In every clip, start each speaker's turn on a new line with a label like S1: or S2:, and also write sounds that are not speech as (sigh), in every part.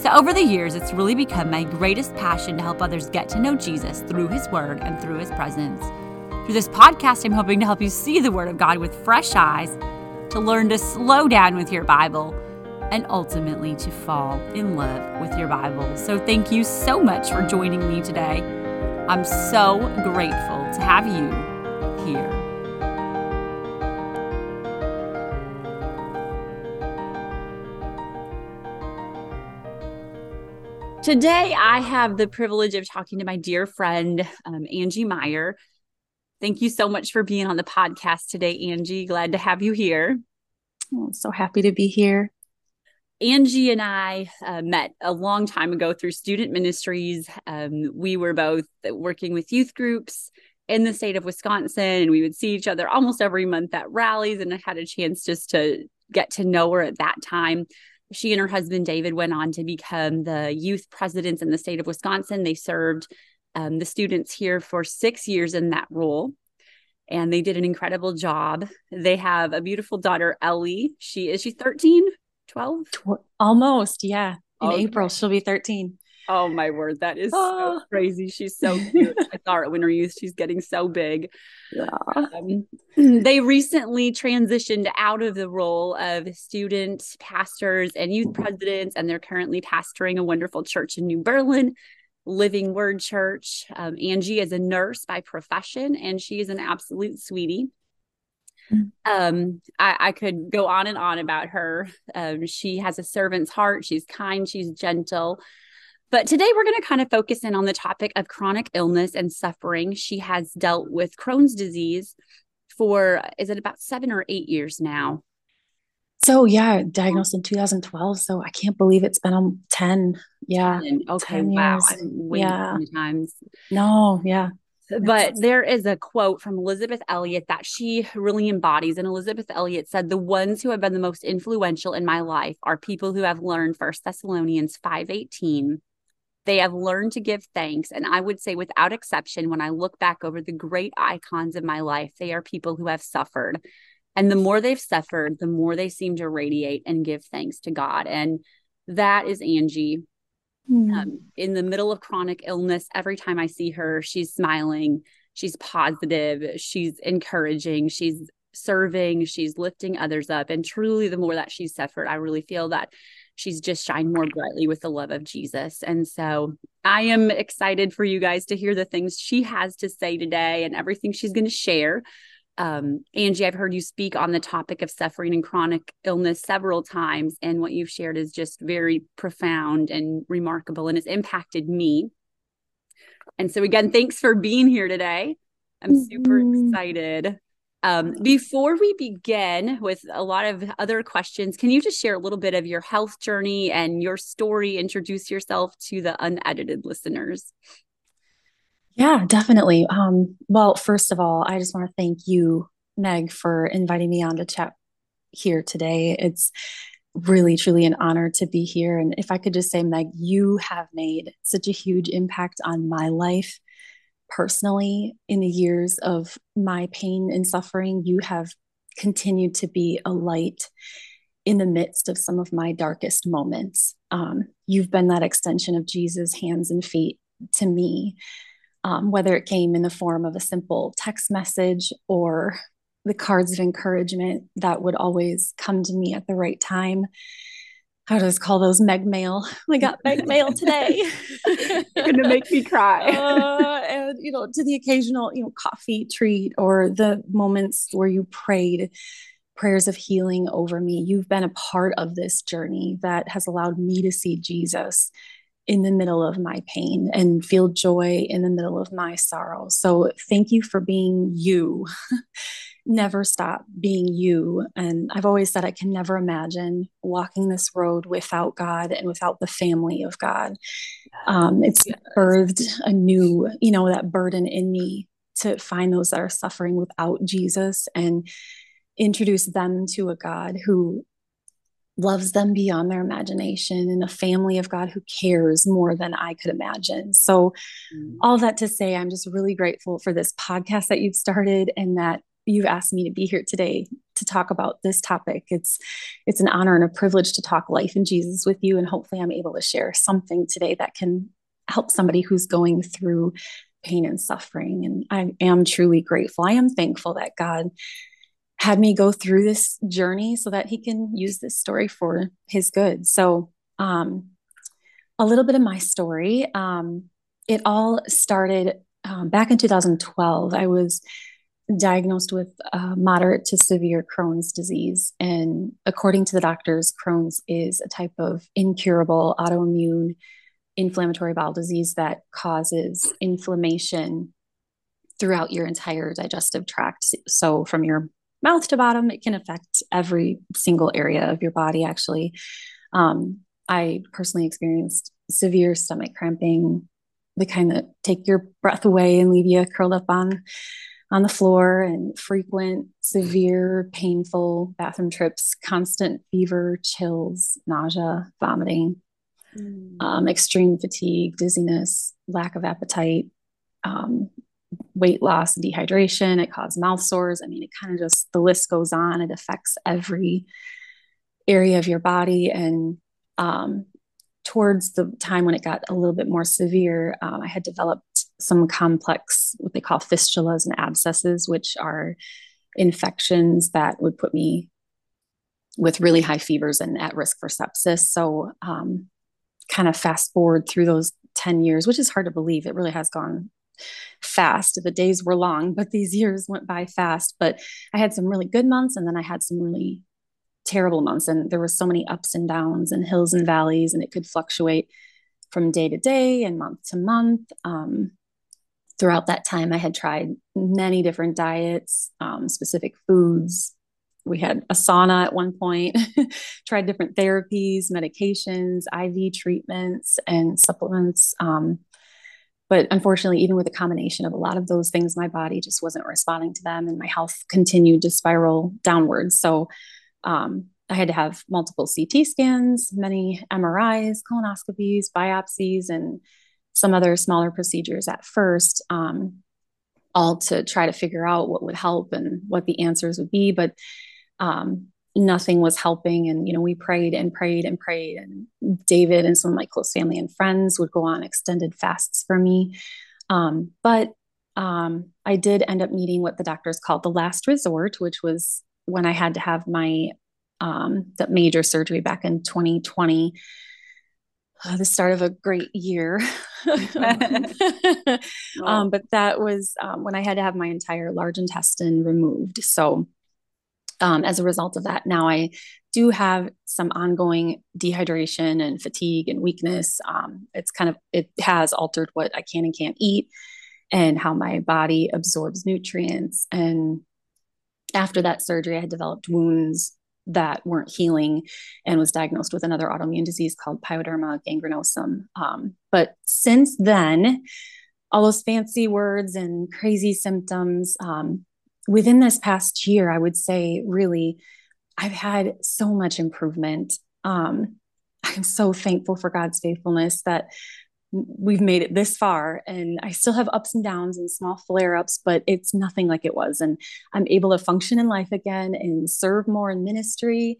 S1: So, over the years, it's really become my greatest passion to help others get to know Jesus through His Word and through His presence. Through this podcast, I'm hoping to help you see the Word of God with fresh eyes, to learn to slow down with your Bible, and ultimately to fall in love with your Bible. So, thank you so much for joining me today. I'm so grateful to have you here. Today, I have the privilege of talking to my dear friend, um, Angie Meyer. Thank you so much for being on the podcast today, Angie. Glad to have you here.
S2: Oh, so happy to be here.
S1: Angie and I uh, met a long time ago through student ministries. Um, we were both working with youth groups in the state of Wisconsin, and we would see each other almost every month at rallies. And I had a chance just to get to know her at that time she and her husband David went on to become the youth presidents in the state of Wisconsin. They served um, the students here for six years in that role, and they did an incredible job. They have a beautiful daughter, Ellie. She is she 13, 12?
S2: Almost, yeah. In okay. April, she'll be 13.
S1: Oh my word, that is so crazy. She's so (laughs) cute. I saw her at Winter Youth. She's getting so big. Yeah. Um, (clears throat) they recently transitioned out of the role of student pastors and youth presidents, and they're currently pastoring a wonderful church in New Berlin, Living Word Church. Um, Angie is a nurse by profession, and she is an absolute sweetie. Mm. Um, I, I, could go on and on about her. Um, she has a servant's heart. She's kind. She's gentle. But today we're going to kind of focus in on the topic of chronic illness and suffering. She has dealt with Crohn's disease for, is it about seven or eight years now?
S2: So, yeah, diagnosed in 2012. So I can't believe it's been um, 10. Yeah.
S1: 10. Okay. 10 wow. yeah. Times.
S2: No, yeah.
S1: But there is a quote from Elisabeth Elliot that she really embodies. And Elisabeth Elliot said, The ones who have been the most influential in my life are people who have learned First Thessalonians 5:18 they have learned to give thanks. And I would say, without exception, when I look back over the great icons of my life, they are people who have suffered. And the more they've suffered, the more they seem to radiate and give thanks to God. And that is Angie. Mm. Um, in the middle of chronic illness, every time I see her, she's smiling, she's positive, she's encouraging, she's serving, she's lifting others up. And truly, the more that she's suffered, I really feel that she's just shined more brightly with the love of Jesus. And so I am excited for you guys to hear the things she has to say today and everything she's going to share. Um, Angie, I've heard you speak on the topic of suffering and chronic illness several times, and what you've shared is just very profound and remarkable and has impacted me. And so, again, thanks for being here today. I'm super mm-hmm. excited. Um, before we begin with a lot of other questions, can you just share a little bit of your health journey and your story? Introduce yourself to the unedited listeners.
S2: Yeah, definitely. Um, well, first of all, I just want to thank you, Meg, for inviting me on to chat here today. It's really, truly an honor to be here. And if I could just say, Meg, you have made such a huge impact on my life personally in the years of my pain and suffering. You have continued to be a light in the midst of some of my darkest moments. Um, you've been that extension of Jesus' hands and feet to me, um, whether it came in the form of a simple text message or the cards of encouragement that would always come to me at the right time how does call those meg mail (laughs) i got meg mail today (laughs)
S1: you're gonna make me cry (laughs)
S2: uh, and you know to the occasional you know coffee treat or the moments where you prayed prayers of healing over me you've been a part of this journey that has allowed me to see jesus in the middle of my pain and feel joy in the middle of my sorrow. So thank you for being you (laughs) never stop being you. And I've always said I can never imagine walking this road without God and without the family of God. Um, it's birthed a new, you know, that burden in me to find those that are suffering without Jesus and introduce them to a God who loves them beyond their imagination and a family of God who cares more than I could imagine. So, mm. all that to say, I'm just really grateful for this podcast that you've started and that you've asked me to be here today to talk about this topic. It's it's an honor and a privilege to talk life in Jesus with you and hopefully I'm able to share something today that can help somebody who's going through pain and suffering and I am truly grateful. I am thankful that God had me go through this journey so that he can use this story for his good. So, um, a little bit of my story. Um, it all started um, back in 2012. I was diagnosed with uh, moderate to severe Crohn's disease. And according to the doctors, Crohn's is a type of incurable autoimmune inflammatory bowel disease that causes inflammation throughout your entire digestive tract. So, from your mouth to bottom, it can affect every single area of your body, actually. Um, I personally experienced severe stomach cramping, the kind that take your breath away and leave you curled up on on the floor and frequent severe painful bathroom trips constant fever chills nausea vomiting mm. um, extreme fatigue dizziness lack of appetite um, weight loss and dehydration. It caused mouth sores. I mean, it kind of just, the list goes on. It affects every area of your body. And um, towards the time when it got a little bit more severe, um, I had developed some complex, what they call fistulas and abscesses, which are infections that would put me with really high fevers and at risk for sepsis. So, um, kind of fast forward through those 10 years, which is hard to believe. It really has gone fast. The days were long, (laughs) but these years went by fast. But I had some really good months and then I had some really terrible months. And there were so many ups and downs and hills and valleys, and it could fluctuate from day to day and month to month. Um, throughout that time, I had tried many different diets, um, specific foods. We had a sauna at one point, (laughs) tried different therapies, medications, IV treatments, and supplements. Um, but unfortunately even with a combination of a lot of those things my body just wasn't responding to them and my health continued to spiral downwards so um, i had to have multiple ct scans many mris colonoscopies biopsies and some other smaller procedures at first um, all to try to figure out what would help and what the answers would be but um, nothing was helping. And you know we prayed and prayed and prayed and david and some of my close family and friends would go on extended fasts for me. Um, but um, i did end up needing what the doctors called the last resort which was when i had to have my um, the major surgery back in 2020 uh, the start of a great year (laughs) (laughs) um, but that was um, when i had to have my entire large intestine removed so um, as a result of that, now I do have some ongoing dehydration and fatigue and weakness. Um, it's kind of, it has altered what I can and can't eat and how my body absorbs nutrients. And after that surgery, I had developed wounds that weren't healing and was diagnosed with another autoimmune disease called pyoderma gangrenosum. Um, but since then, all those fancy words and crazy symptoms, um, within this past year, I would say really, I've had so much improvement. Um, I'm so thankful for God's faithfulness that we've made it this far and i still have ups and downs and small flare ups but it's nothing like it was. And i'm able to function in life again and serve more in ministry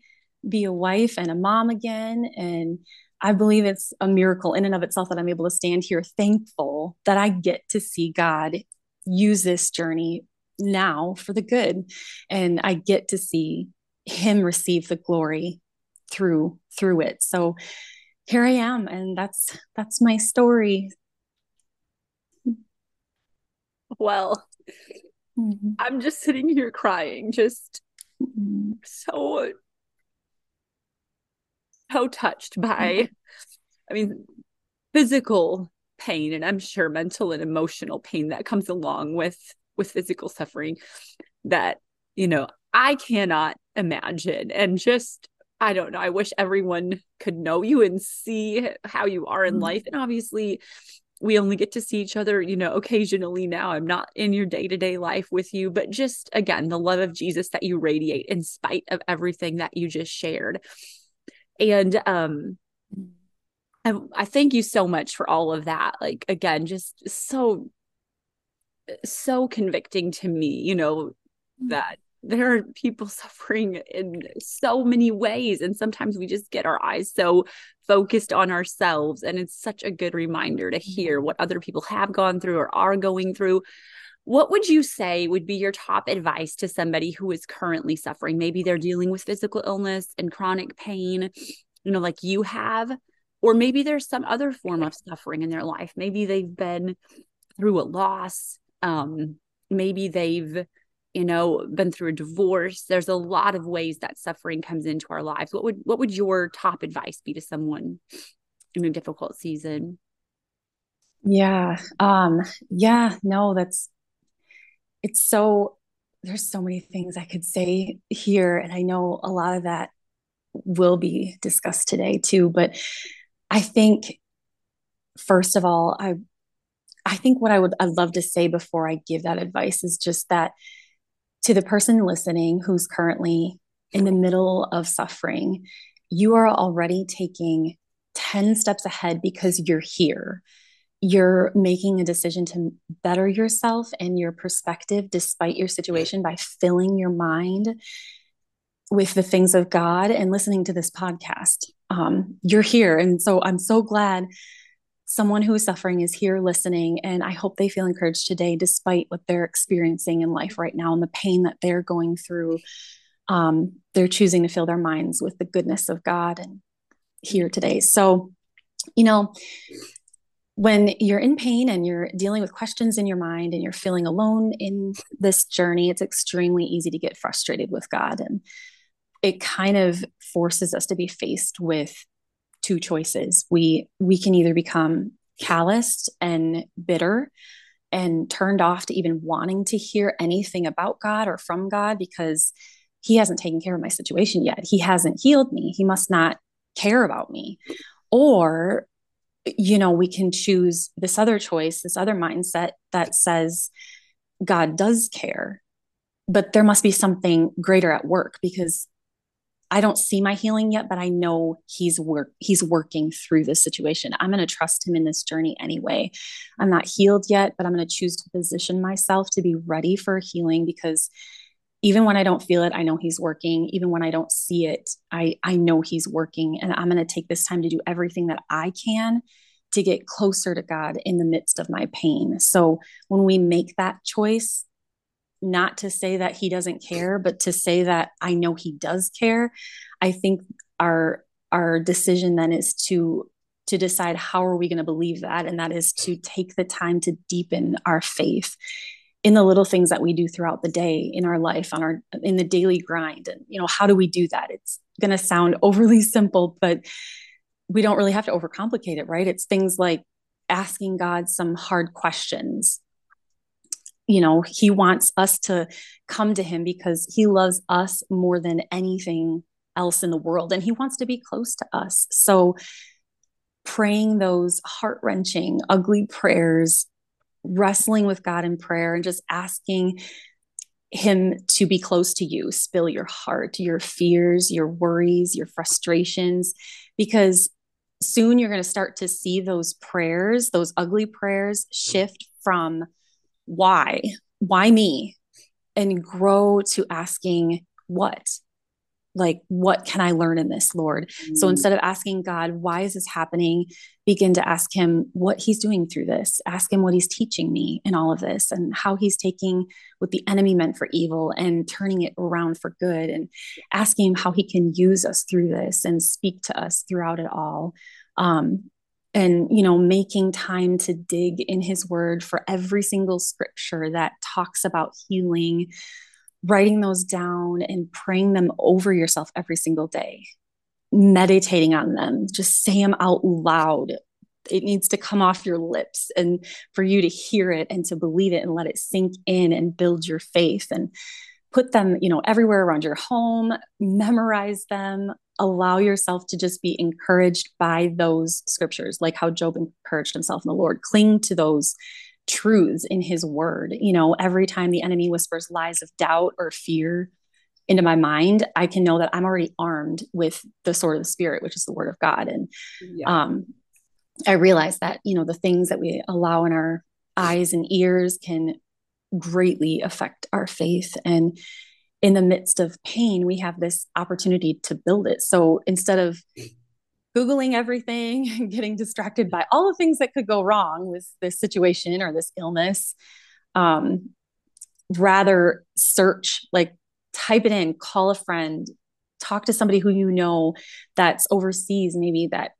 S2: be a wife and a mom again. And i believe it's a miracle in and of itself that i'm able to stand here thankful that i get to see god use this journey now for the good. And i get to see him receive the glory through through it. So here i am and that's that's my story
S3: well mm-hmm. i'm just sitting here crying just mm-hmm. so so touched by mm-hmm. i mean physical pain and i'm sure mental and emotional pain that comes along with with physical suffering that
S1: you know, I cannot imagine. And just, I don't know, I wish everyone could know you and see how you are in mm-hmm. life. And obviously, we only get to see each other, you know, occasionally now. I'm not in your day to day life with you, but just again, the love of Jesus that you radiate in spite of everything that you just shared. And um, I, I thank you so much for all of that. Like, again, just so, so convicting to me, you know, mm. that there are people (laughs) suffering in so many ways and sometimes we just get our eyes so focused on ourselves and it's such a good reminder to hear mm-hmm. what other people have gone through or are going through. What would you say would be your top advice to somebody who is currently suffering? Maybe they're dealing with physical illness and chronic pain you know like you have or maybe there's some other form of suffering in their life. Maybe they've been through a loss um maybe they've you know been through a divorce there's a lot of ways that suffering comes into our lives. What would what would your top advice be to someone in a difficult season?
S2: Yeah um yeah no that's it's so there's so many things i could say here and i know a lot of that will be discussed today too but i think first of all i i think what i would i'd love to say before i give that advice is just that to the person listening who's currently in the middle of suffering, you are already taking 10 steps ahead because you're here. You're making a decision to better yourself and your perspective despite your situation by filling your mind with the things of God and listening to this podcast. Um, you're here. And so I'm so glad someone who is suffering is here listening. And I hope they feel encouraged today, despite what they're experiencing in life right now and the pain that they're going through. Um, they're choosing to fill their minds with the goodness of God and here today. So, you know, when you're in pain and you're dealing with questions in your mind and you're feeling alone in this journey, it's extremely easy to get frustrated with God. And it kind of forces us to be faced with two choices. We we can either become calloused and bitter and turned off to even wanting to hear anything about God or from God because he hasn't taken care of my situation yet. He hasn't healed me. He must not care about me. Or you know, we can choose this other choice, this other mindset that says God does care, but there must be something greater at work because I don't see my healing yet, but I know he's work he's working through this situation. I'm going to trust him in this journey anyway. I'm not healed yet, but I'm going to choose to position myself to be ready for healing because even when I don't feel it, I know he's working. Even when I don't see it, I I know he's working and I'm going to take this time to do everything that I can to get closer to God in the midst of my pain. So when we make that choice, not to say that he doesn't care, but to say that I know he does care. I think our our decision then is to to decide how are we going to believe that and that is to take the time to deepen our faith in the little things that we do throughout the day in our life on our in the daily grind and you know how do we do that it's going to sound (laughs) overly simple but we don't really have to overcomplicate it right it's things like asking god some hard questions you know he wants us to come to him because he loves us more than anything else in the world and he wants to be close to us. So praying those heart-wrenching ugly prayers wrestling with god in prayer and just asking him to be close to you spill your heart your fears your worries your frustrations because soon you're going to start to see those prayers those ugly prayers shift from why? Why me? And grow to asking what? Like what can i learn in this lord? Mm. so instead of asking god why is this happening? Begin to ask him what he's doing through this. Ask him what he's teaching me in all of this and how he's taking what the enemy meant for evil and turning it around for good and asking him how he can use us through this and speak to us throughout it all. Um, and you know making time to dig in his word for every single scripture that talks about healing writing those down and praying them over yourself every single day meditating on them just say them out loud. It needs to come off your lips and for you to hear it and to believe it and let it sink in and build your faith and put them, you know, everywhere around your home, memorize them, allow yourself to just be encouraged by those scriptures, like how Job encouraged himself in the Lord. Cling to those truths in his word. You know, every time the enemy whispers lies of doubt or fear into my mind, I can know that I'm already armed with the sword of the spirit, which is the word of God. And yeah. um, I realize that, you know, the things that we allow in our eyes and ears can greatly affect our faith. And in the midst of pain, we have this opportunity to build it. So instead of Googling everything and (laughs) getting distracted by all the things that could go wrong with this situation or this illness, um, rather search, like type it in, call a friend, talk to somebody who you know that's overseas, maybe that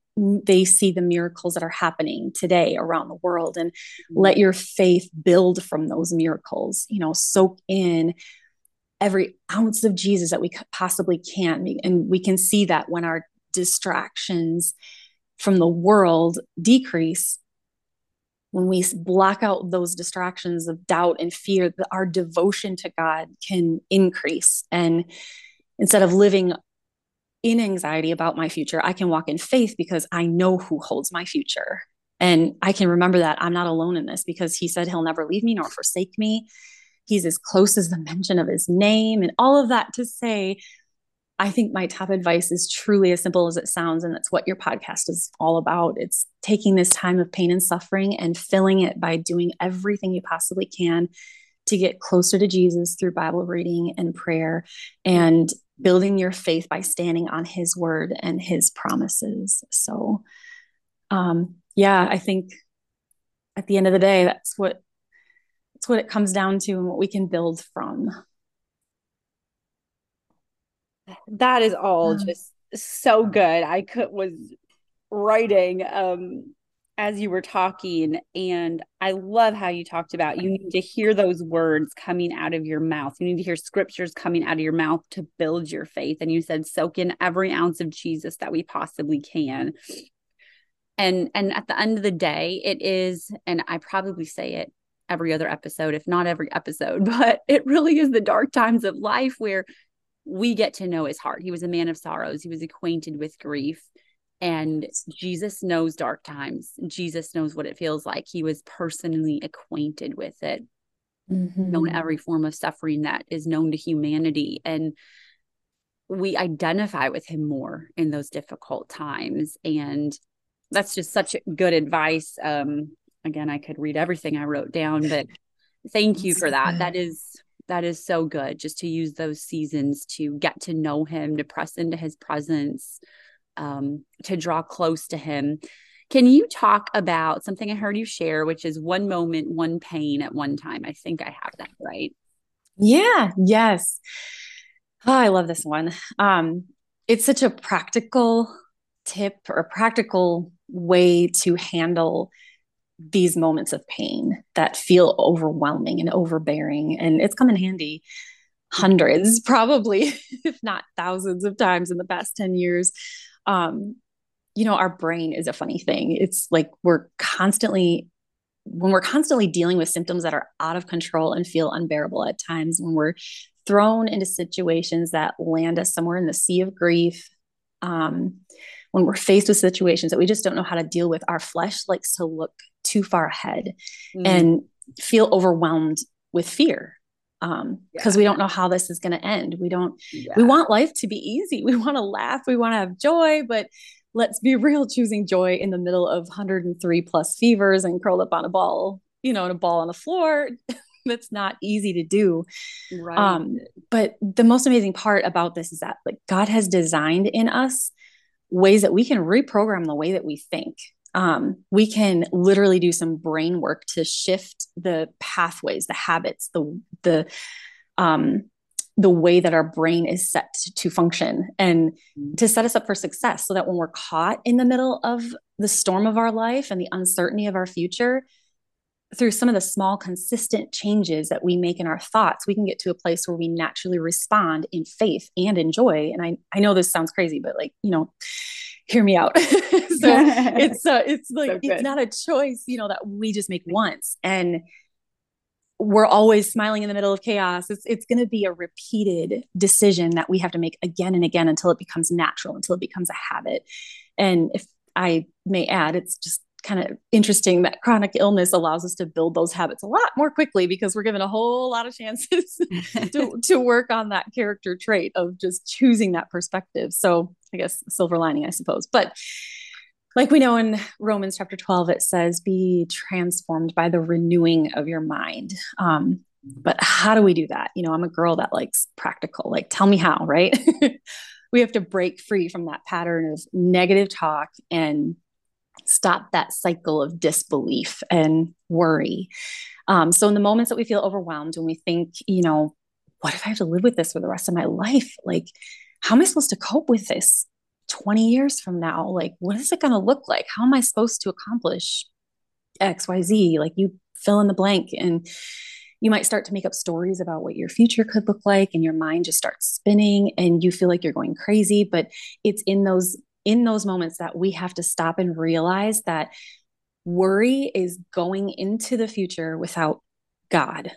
S2: they see the miracles that are happening today around the world and mm-hmm. let your faith build from those miracles you know soak in every ounce of jesus that we possibly can and we can see that when our distractions from the world decrease when we block out those distractions of doubt and fear our devotion to god can increase and instead of living in anxiety about my future, I can walk in faith because I know who holds my future. And I can remember that I'm not alone in this because he said he'll never leave me nor forsake me. He's as close as the mention of his name and all of that to say, I think my top advice is truly as simple as it sounds. And that's what your podcast is all about. It's taking this time of pain and suffering and filling it by doing everything you possibly can to get closer to Jesus through Bible reading and prayer and building your faith by standing on his word and his promises. So, um, yeah, I think at the end of the day, that's what that's what it comes down to and what we can build from.
S1: That is all just so good. I could was writing um as you were talking and i love how you talked about you need to hear those words coming out of your mouth you need to hear scriptures coming out of your mouth to build your faith and you said soak in every ounce of jesus that we possibly can and and at the end of the day it is and i probably say it every other episode if not every episode (laughs) but it really is the dark times of life where we get to know his heart he was a man of sorrows he was acquainted with grief and Jesus knows dark times. Jesus knows what it feels like. He was personally acquainted with it, mm-hmm. known every form of suffering that is known to humanity. And we identify with him more in those difficult times. And that's just such good advice. Um, again, I could read everything I wrote down, but thank you for that. That is that is so good just to use those seasons to get to know him, to press into his presence um, to draw close to him. Can you talk about something I heard you share, which is one moment, one pain at one time? I think I have that right.
S2: Yeah, yes. Oh, I love this one. Um, it's such a practical tip or practical way to handle these moments of pain that feel overwhelming and overbearing. And it's come in handy hundreds, (laughs) probably, if not thousands of times in the past 10 years um you know our brain is a funny thing it's like we're constantly when we're constantly dealing with symptoms that are out of control and feel unbearable at times when we're thrown into situations that land us somewhere in the sea of grief um, when we're faced with situations that we just don't know how to deal with our flesh likes to look too far ahead mm. and feel overwhelmed with fear um because yeah. we don't know how this is going to end we don't yeah. we want life to be easy (laughs) we want to laugh we want to have joy but let's be (laughs) real choosing joy in the middle of 103 plus fevers and curled up on a ball you know in a ball on the floor (laughs) that's not easy to do right um but the most amazing part about this is that like god has designed in us ways that we can reprogram the way that we think um, we can literally do some brain work to shift the pathways, the habits, the the um, the way that our brain is set to function, and mm-hmm. to set us up for success, so that when we're caught in the middle of the storm of our life and the uncertainty of our future, through some of the small consistent changes that we make in our thoughts we can get to a place where we naturally respond in faith and in joy and i i know this sounds crazy but like you know hear me out. (laughs) (laughs) so it's uh, it's like so it's not a choice, you know, that we just make once. And we're always smiling in the middle of chaos. It's it's going to be a repeated decision that we have to make again and again until it becomes natural, until it becomes a habit. And if I may add, it's just kind of interesting that chronic illness allows us to build those habits a lot more quickly because we're given a whole lot of chances (laughs) to, to work on that character trait of just choosing that perspective. So I guess silver lining, I suppose. But like we know in Romans chapter 12, it says, be transformed by the renewing of your mind. Um, but how do we do that? You know, I'm a girl that likes practical, like, tell me how, right? (laughs) we have to break free from that pattern of negative talk and stop that cycle of disbelief and worry. Um, so, in the moments that we feel overwhelmed, when we think, you know, what if I have to live with this for the rest of my life? Like, how am I supposed to cope with this? 20 years from now like what is it going to look like how am i supposed to accomplish xyz like you fill in the blank and you might start to make up stories about what your future could look like and your mind just starts spinning and you feel like you're going crazy but it's in those in those moments that we have to stop and realize that worry is going into the future without god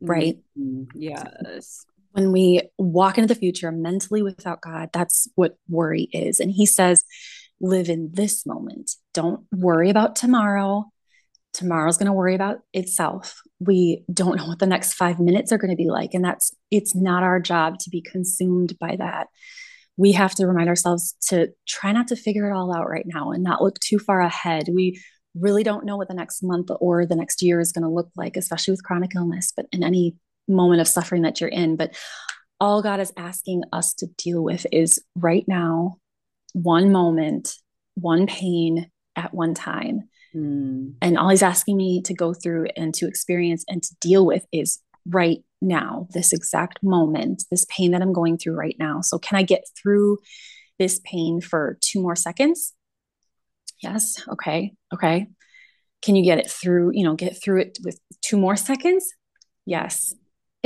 S2: right
S3: mm-hmm. yes
S2: when we walk into the future mentally without God, that's what worry is. And he says, live in this moment. Don't worry about tomorrow. Tomorrow's going to worry about itself. We don't know what the next five minutes are going to be like. And that's, it's not our job to be consumed by that. We have to remind ourselves to try not to figure it all out right now and not look too far ahead. We really don't know what the next month or the next year is going to look like, especially with chronic illness, but in any moment of suffering that you're in. But all God is asking us to deal with is right now, one moment, one pain at one time. Mm. And all He's asking me to go through and to experience and to deal with is right now, this exact moment, this pain that I'm going through right now. So, can I get through this pain for two more seconds? Yes. Okay. Okay. Can you get it through, you know, get through it with two more seconds? Yes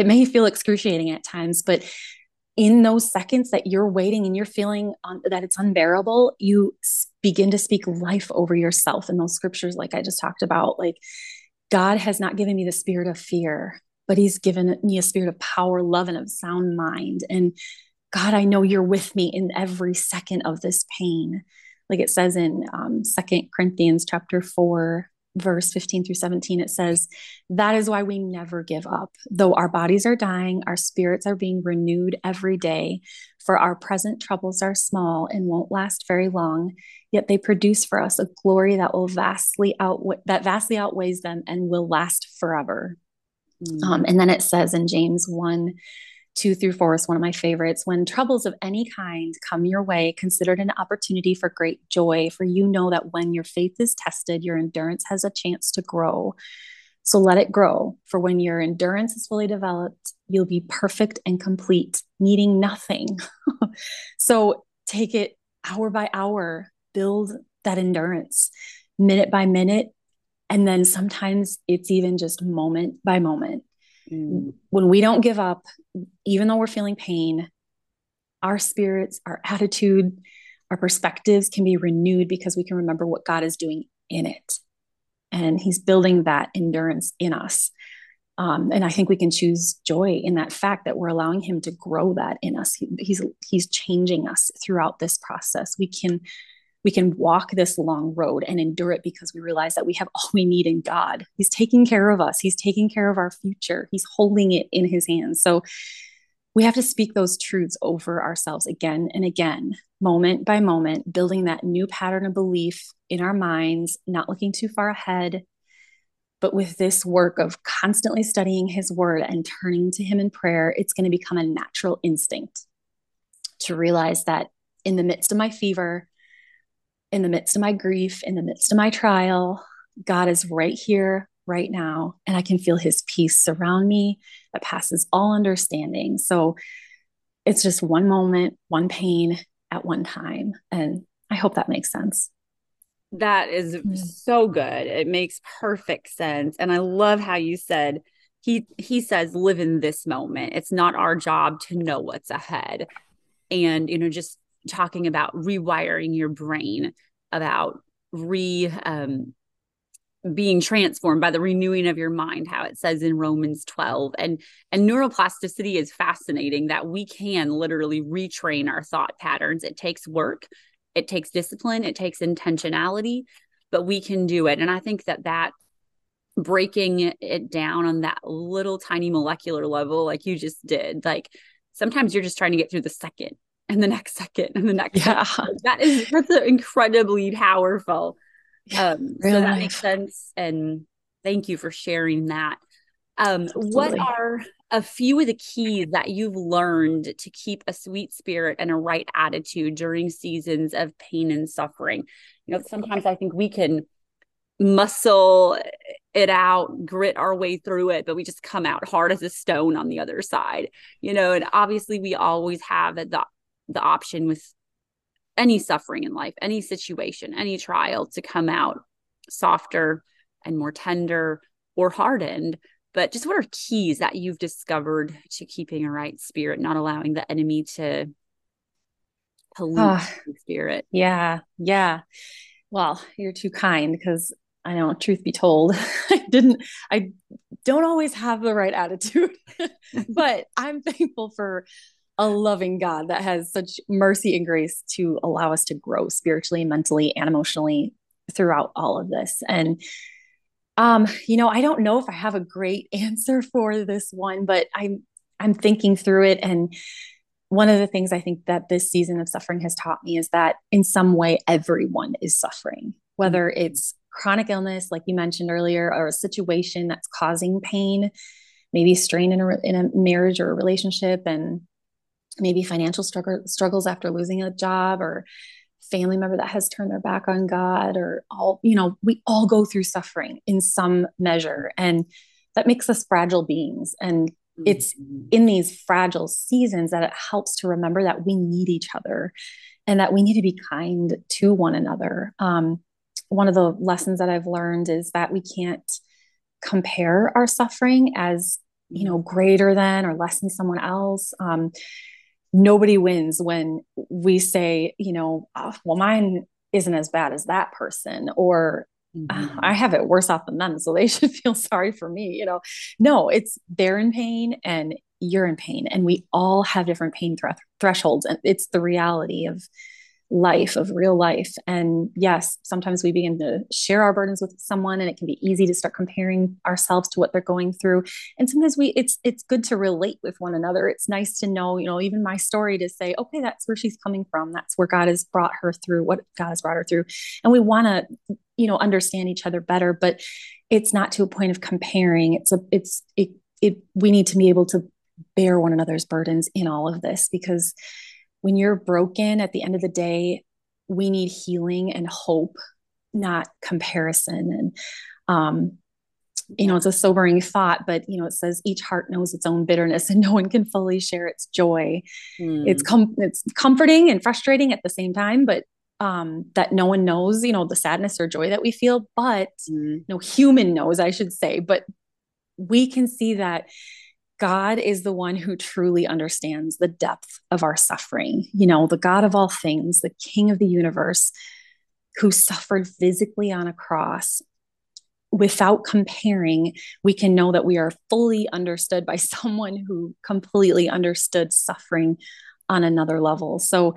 S2: it may feel excruciating at times, but in those seconds that you're waiting and you're feeling un- that it's unbearable, you begin to speak life over yourself in those scriptures, like I just talked about. Like, God has not given me the spirit of fear, but He's given me a spirit of power, love, and of sound mind. And God, I know you're with me in every second of this pain. Like it says in um, Second Corinthians chapter 4, verse 15 through 17, it says, That is why we never give up. Though our bodies are dying, our spirits are being renewed every day. For our present troubles are small and won't last very long, yet they produce for us a glory that will vastly outweigh that vastly outweighs them and will last forever. Mm. Um, and then it says in James 1 two through four is one of my favorites. When troubles of any kind come your way, consider it an opportunity for great joy, for you know that when your faith is tested, your endurance has a chance to grow. So let it grow, for when your endurance is fully developed, you'll be perfect and complete, needing nothing. (laughs) so take it hour by hour, build that endurance minute by minute. And then sometimes it's even just moment by moment Mm. When we don't give up, even though we're feeling pain, our spirits, our attitude, our perspectives can be renewed because we can remember what God is doing in it. And He's building that endurance in us. Um, and I think we can choose joy in that fact that we're allowing Him to grow that in us. He, he's He's changing us throughout this process. We can we can walk this long road and endure it because we realize that we have all we need in God. He's taking care of us, He's taking care of our future, He's holding it in His hands. So we have to speak those truths over ourselves again and again, moment by moment, building that new pattern of belief in our minds, not looking too far ahead. But with this work of constantly studying his word and turning to him in prayer, it's going to become a natural instinct to realize that in the midst of my fever, in the midst of my grief, in the midst of my trial, God is right here, right now, and I can feel his peace surround me that passes all understanding. So it's just one moment, one pain at one time. And I hope that makes sense.
S3: That is mm-hmm. so good. It makes perfect sense. And I love how you said, he he says live in this moment it's not our job to know what's ahead and you know just talking about rewiring your brain about re um
S1: being transformed by the renewing of your mind how it says in Romans 12 and and neuroplasticity is fascinating that we can literally retrain our thought patterns. It takes work it takes discipline it takes intentionality but we can do it. And i think that that breaking it down on that little tiny molecular level like you just did like sometimes you're just trying to get through the second and the next second and the next yeah. Second. that is that's incredibly powerful um so that makes sense and thank you for sharing that um Absolutely. what are a few of the keys that you've learned to keep a sweet spirit and a right attitude during seasons of pain and suffering you know sometimes i think we can muscle it out, grit our way through it, but we just come out hard as a stone on the other side, you know. And obviously, we always have the the option with any suffering in life, any situation, any trial to come out softer and more tender or hardened. But just what are keys that you've discovered to keeping a right spirit, not allowing the enemy to pollute ah, the spirit?
S2: Yeah, yeah. Well, you're too kind because I know, truth be told, (laughs) I didn't, I don't always have the right attitude, (laughs) but I'm thankful for a loving God that has such mercy and grace to allow us to grow spiritually, mentally, and emotionally throughout all of this. And, um, you know, I don't know if I have a great (laughs) answer for this one, but I'm, I'm thinking through it. And one of the things I think that this season of suffering has taught me is that in some way, everyone is suffering, whether it's chronic illness, like you mentioned earlier, or a situation that's causing pain, maybe strain in a, in a marriage or a relationship, and maybe financial struggle, struggles after losing a job, or family member that has turned their back on God, or all, you know, we all go through suffering in some measure. And that makes us fragile beings. And it's mm-hmm. in these fragile seasons that it helps to remember that we need each other and that we need to be kind to one another. Um, one of the lessons that I've learned is that we can't compare our suffering as you know greater than or less than someone else um, nobody wins when we say you know oh, well mine isn't as bad as that person or mm-hmm. i have it worse off than them so they (laughs) should feel sorry for me you know no it's they're in pain and you're in pain and we all have different pain th- thresholds and it's the reality of life of real life. And yes sometimes we begin to share our burdens with someone and it can be easy to start comparing ourselves to what they're going through. And sometimes we it's it's good to relate with one another. It's nice to know you know even my story to say okay that's where she's coming from. That's where god has brought her through what god has brought her through. And we want to you know understand each other better but it's not to a point of comparing. It's a it's it, it we need to be able to bear one another's burdens in all of this because when you're broken at the end of the day, we need healing and hope, not comparison. And, um, you know, it's a sobering thought, but you know, it says each heart knows its own bitterness (laughs) and no one can fully share its joy. Mm. It's com- it's comforting and frustrating at the same time, but um, that no one knows, you know, the sadness or joy that we feel, but mm. no human knows, I should say, but we can see that God is the one who truly understands the depth of our suffering. You know, the God of all things, the King of the universe, who suffered physically on a cross. Without comparing, we can know that we are fully understood by (laughs) someone who completely understood suffering on another level. So,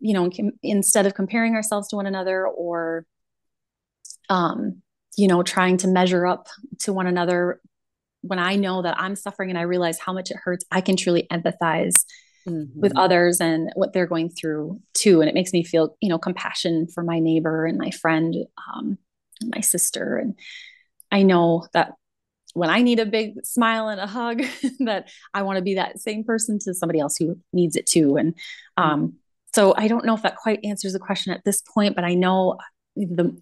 S2: you know, instead of comparing ourselves to one another or, um, you know, trying to measure up to one another when I know that I'm suffering and I realize how much it hurts, I can truly empathize mm-hmm. with others and what they're going through too. And it makes me feel, you know, compassion for my neighbor and my friend, um, my sister. And I know that when I need a big smile and a hug, (laughs) that I want to be that same person to somebody else who needs it too. And um, so I don't know if that quite answers the question at this point, but I know the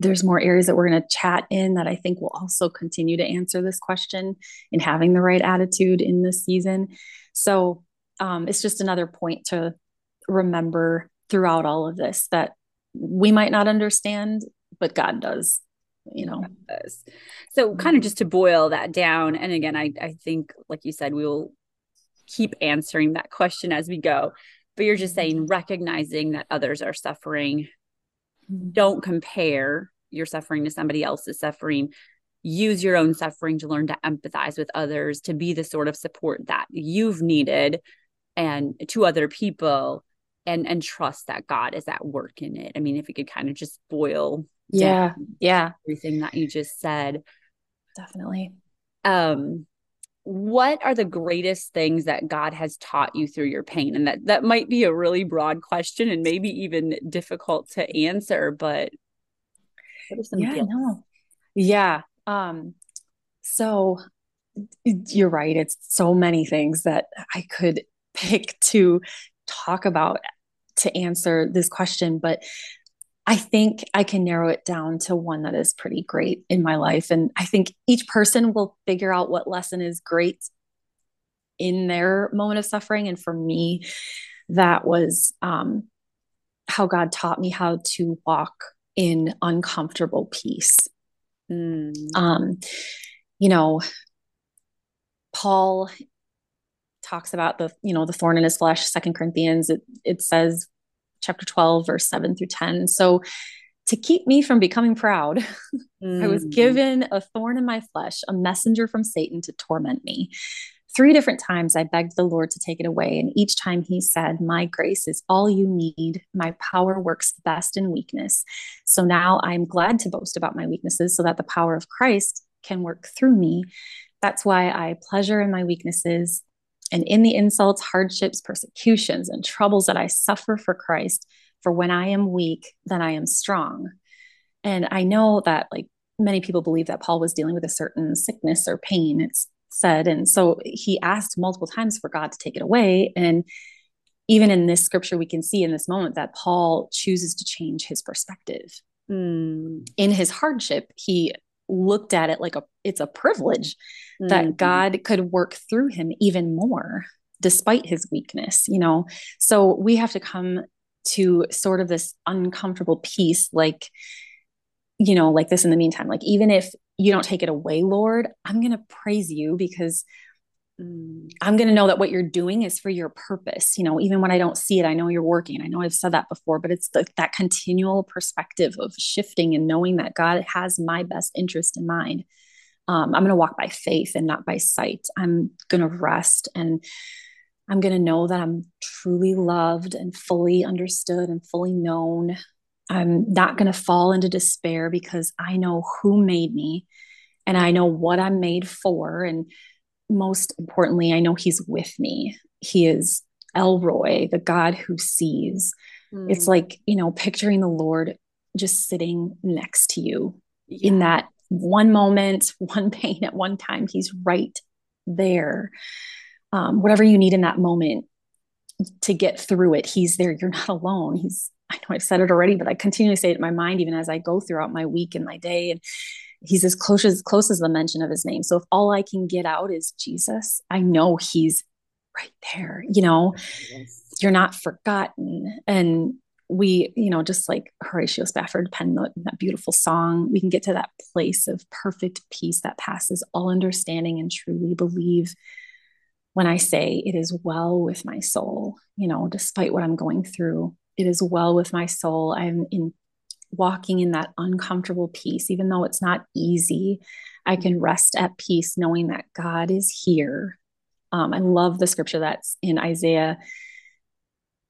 S2: there's more areas that we're going to chat in that I think will also continue to answer this question in having the right attitude in this season. So um, it's just another point to remember throughout all of this that we might not understand, but God does. You know,
S1: so kind of just to boil that down. And again, I, I think, like you said, we will keep answering that question as we go. But you're just saying recognizing that others are suffering don't compare your suffering to somebody else's suffering. Use your own suffering to learn to empathize with others to be the sort of support that you've needed and to other people and and trust that god is at work in it. I mean if we could kind of just boil
S2: yeah. Yeah.
S1: everything that you just said.
S2: Definitely.
S1: Um what are the greatest things that god has taught you through your pain? And that that might be a really broad question and maybe even difficult to answer but
S2: what are some yeah no yeah um so you're right. It's so many things that i could (laughs) pick to talk about to answer this question but I think I can narrow it down to one that is pretty great in my life. And I think each person will figure out what lesson is great in their moment of suffering. And for me, that was um, how God taught me how to walk in uncomfortable peace. Mm. Um, you know, Paul talks about the you know the thorn in his flesh second corinthians it, it says chapter 12, verse 7 through 10. So, to keep me from becoming proud, mm. (laughs) I was mm. given a thorn in my flesh, a messenger from Satan to torment me. Three different times I begged the Lord to take it away, and each time he said, My grace is all you need. My power works best in weakness. So now I'm glad to boast about my weaknesses so that the power of Christ can work through me. That's why I pleasure in my weaknesses and in the insults, hardships, persecutions, and troubles that I suffer for Christ. For when I am weak, then I am strong. And I know that, like, many people believe that Paul was dealing with a certain sickness or pain, it's said. And so he asked multiple times for God to take it away. And even in this scripture, we can see in this moment that Paul chooses to change his perspective. Mm. In his hardship, he looked at it like a it's a privilege mm-hmm. that God could work through him even more despite his weakness, you know. So we have to come to sort of this uncomfortable peace like you know, like this in the meantime. Like even if you don't take it away, Lord, I'm going to praise you because Mm. I'm going to know that what you're doing is for your purpose. You know, even when I don't see it, I know you're working. I know I've said that before, but it's the, that continual perspective of shifting and knowing that God has my best interest in mind. Um, I'm going to walk by faith and not by sight. I'm going to rest and I'm going to know that I'm truly loved and fully understood and fully known. I'm not going to fall into despair because I know who made me and I know what I'm made for. And most importantly, I know He's with me. He is El Roi, the God who sees. Mm. It's like, you know, picturing the Lord just sitting next to you yeah. in that one moment, (laughs) one pain at one time. He's right there. Um, whatever you need in that moment to get through it, He's there. You're not alone. He's, I know I've said it already, but I continually say it in my mind, even as I go throughout my week and my day. And he's as close as close as the mention of his name. So if all I can get out is Jesus, I know he's right there. You know, yes. you're not forgotten. And we, you know, just like Horatio Spafford penned that beautiful song, we can get to that place of perfect peace that passes all understanding and truly believe when I say it is well with my soul, you know, despite what I'm going through, it is well with my soul. I'm in walking in that uncomfortable peace, even though it's not easy, I can rest at peace knowing that God is here. Um, I love the scripture that's in Isaiah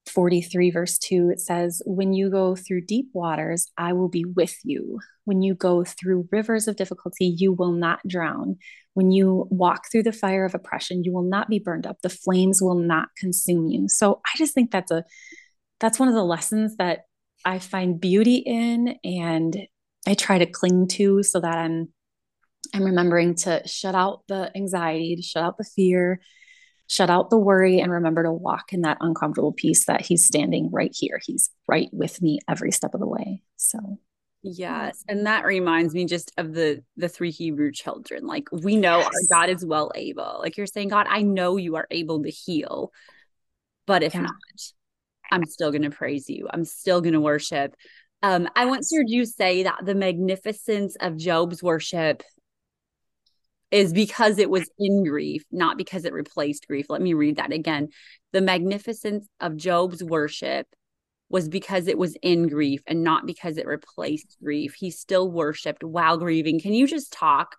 S2: 43, verse 2. It says, When you go through deep waters, I will be with you. When you go through rivers of difficulty, you will not drown. When you walk through the fire of oppression, you will not be burned up. The flames will not consume you. So I just think that's a that's one of the lessons that I find beauty in and I try to cling to so that I'm I'm remembering to shut out the anxiety, to shut out the fear, shut out the worry and remember to walk in that uncomfortable peace that he's standing right here. He's right with me every step of the way. So
S1: Yes, and that reminds me just of the the three Hebrew children. Like we know yes. our God is well able. Like you're saying, God, I know you are able to heal, but if yeah. not, I'm still going to praise you. I'm still going to worship. Um, I once heard you say that the magnificence of Job's worship is because it was in grief, not because it replaced grief. Let me read that again. The magnificence of Job's worship was because it was in grief and not because it replaced grief. He still worshiped while grieving. Can you just talk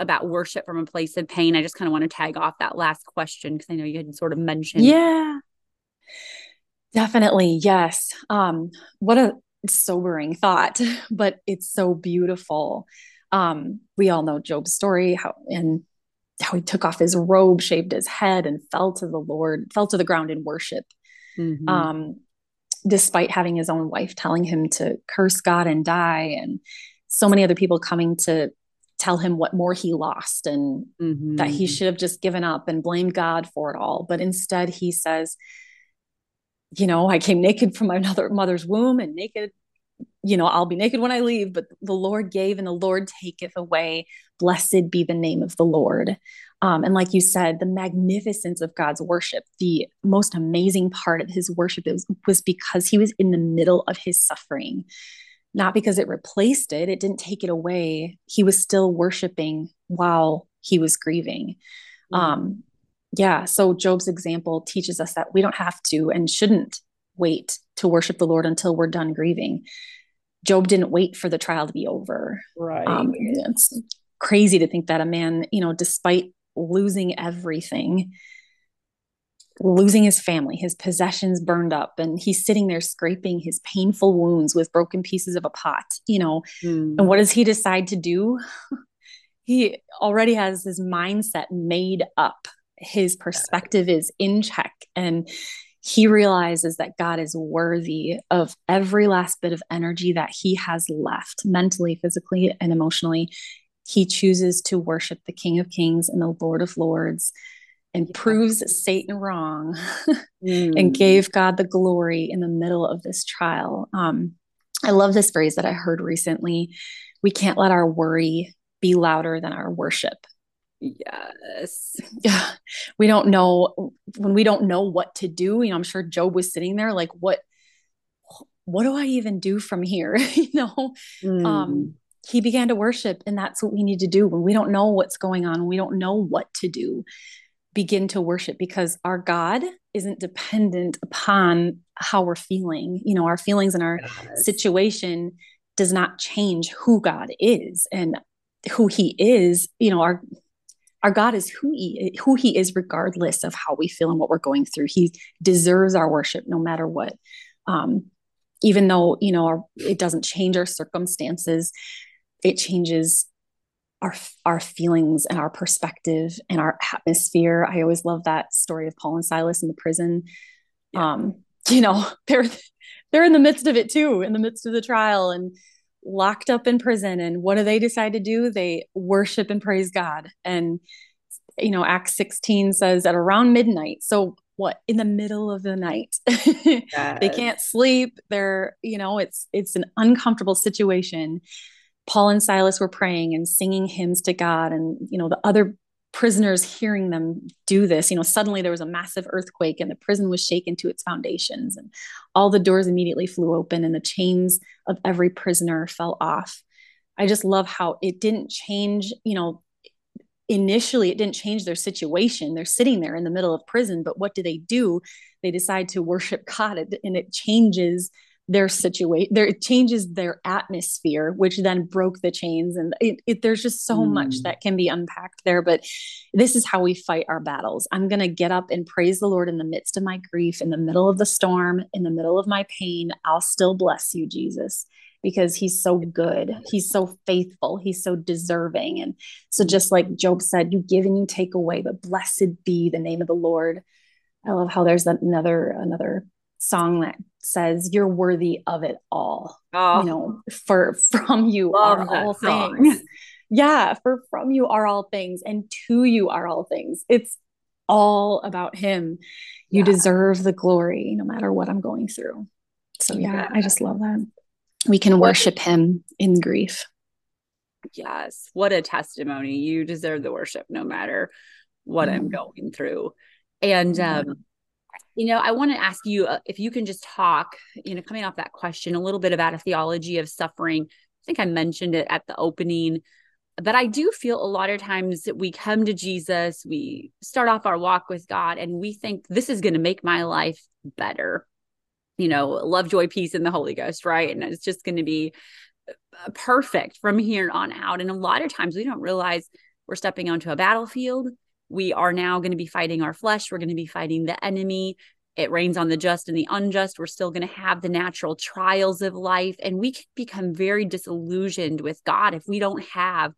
S1: about worship from a place of pain? I just kind of want to tag off that last question because I know you had sort of mentioned.
S2: Yeah. Definitely. Yes. Um, what a sobering thought, (laughs) but it's so beautiful. Um, we all know Job's story, how and how he took off his robe, shaved his head, and fell to the Lord, fell to the ground in worship. Mm-hmm. Um, despite having his own wife telling him to curse God and die, and so many other people coming to tell him what more he lost and mm-hmm. that he should have just given up and blamed God for it all. But instead, he says, You know, I came naked from my mother's womb and naked you know, I'll be naked when I leave, but the Lord gave and the Lord taketh away. Blessed be the name of the Lord. Um, and like you said, the magnificence of God's worship, the most amazing part of his worship was, was because he was in the middle of his suffering, not because it replaced it, it didn't take it away. He was still worshiping while he was grieving. Mm-hmm. Um, yeah. So Job's example teaches us that we don't have to and shouldn't wait to worship the Lord until we're done grieving. Job didn't wait for the trial to be over.
S3: Right. Um,
S2: it's crazy to think that a man, you know, despite losing everything, losing his family, his possessions burned up, and he's sitting there scraping his painful wounds with broken pieces of a pot, you know. Mm. And what does he decide to do? (laughs) he already has his mindset made up. His perspective is in check. And he realizes that God is worthy of every last bit of energy that he has left mentally, physically, and emotionally. He chooses to worship the King of Kings and the Lord of Lords and yeah. proves Satan wrong (laughs) mm. and gave God the glory in the middle of this trial. Um, I love this phrase that I heard recently. We can't let our worry be louder than our worship.
S3: Yes. Yeah.
S2: We don't know when we don't know what to do. You know, I'm sure Job was sitting there like, what, what do I even do from here? (laughs) you know, mm. um, he began to worship, and that's what we need to do when we don't know what's going on. We don't know what to do. Begin to worship because our God isn't dependent upon how we're feeling. You know, our feelings and our yes. situation does not change who God is and who He is. You know, our our God is who he who he is regardless of how we feel and what we're going through. He deserves our worship no matter what. Um, even though you know our, it doesn't change our circumstances, it changes our our feelings and our perspective and our atmosphere. I always love that story of Paul and Silas in the prison. Yeah. Um, you know, (laughs) they're they're in the midst of it too, in the midst of the trial, and locked up in prison and what do they decide to do? They worship and praise god. And you know acts 16 says at around midnight so what in the middle of the night? (laughs) Yes. they can't sleep. They're you know it's it's an uncomfortable situation. Paul and silas were praying and singing hymns to god and you know the other prisoners hearing them do this you know suddenly there was a massive earthquake and the prison was shaken to its foundations and all the doors immediately flew open and the chains of every prisoner fell off. I just love how it didn't change you know initially it didn't change their situation. They're sitting there in the middle of prison but what do they do? They decide to worship god and it changes their situation there it changes their atmosphere which then broke the chains and it, it, there's just so mm. much that can be unpacked there but this is how we fight our battles. I'm going to get up and praise the lord in the midst of my grief in the middle of the storm in the middle of my pain. I'll still bless you jesus because he's so good. He's so faithful. He's so deserving. And so just like job said you give and you take away but blessed be the name of the lord. I love how there's another another song that says you're worthy of it all oh, you know for (laughs) from you are all song. things. Yeah for from you are all things and to you are all things. It's all about him. You yeah. deserve the glory no matter what i'm going through. So yeah, yeah. i just love that. We can worship him in grief.
S1: Yes what a testimony. You deserve the worship no matter what mm. i'm going through. And um you know, I want to ask you uh, if you can just talk, you know, coming off that question, a little bit about a theology of suffering. I think I mentioned it at the opening, but I do feel a lot of times that we come to Jesus, we start off our walk with God, and we think this is going to make my life better. you know, love, joy, peace, and the Holy Ghost, right? And it's just going to be uh, perfect from here on out. And a lot of times we don't realize we're stepping onto a battlefield. We are now going to be fighting our flesh. We're going to be fighting the enemy. It rains on the just and the unjust. We're still going to have the natural trials of life. And we can become very disillusioned with God if we don't have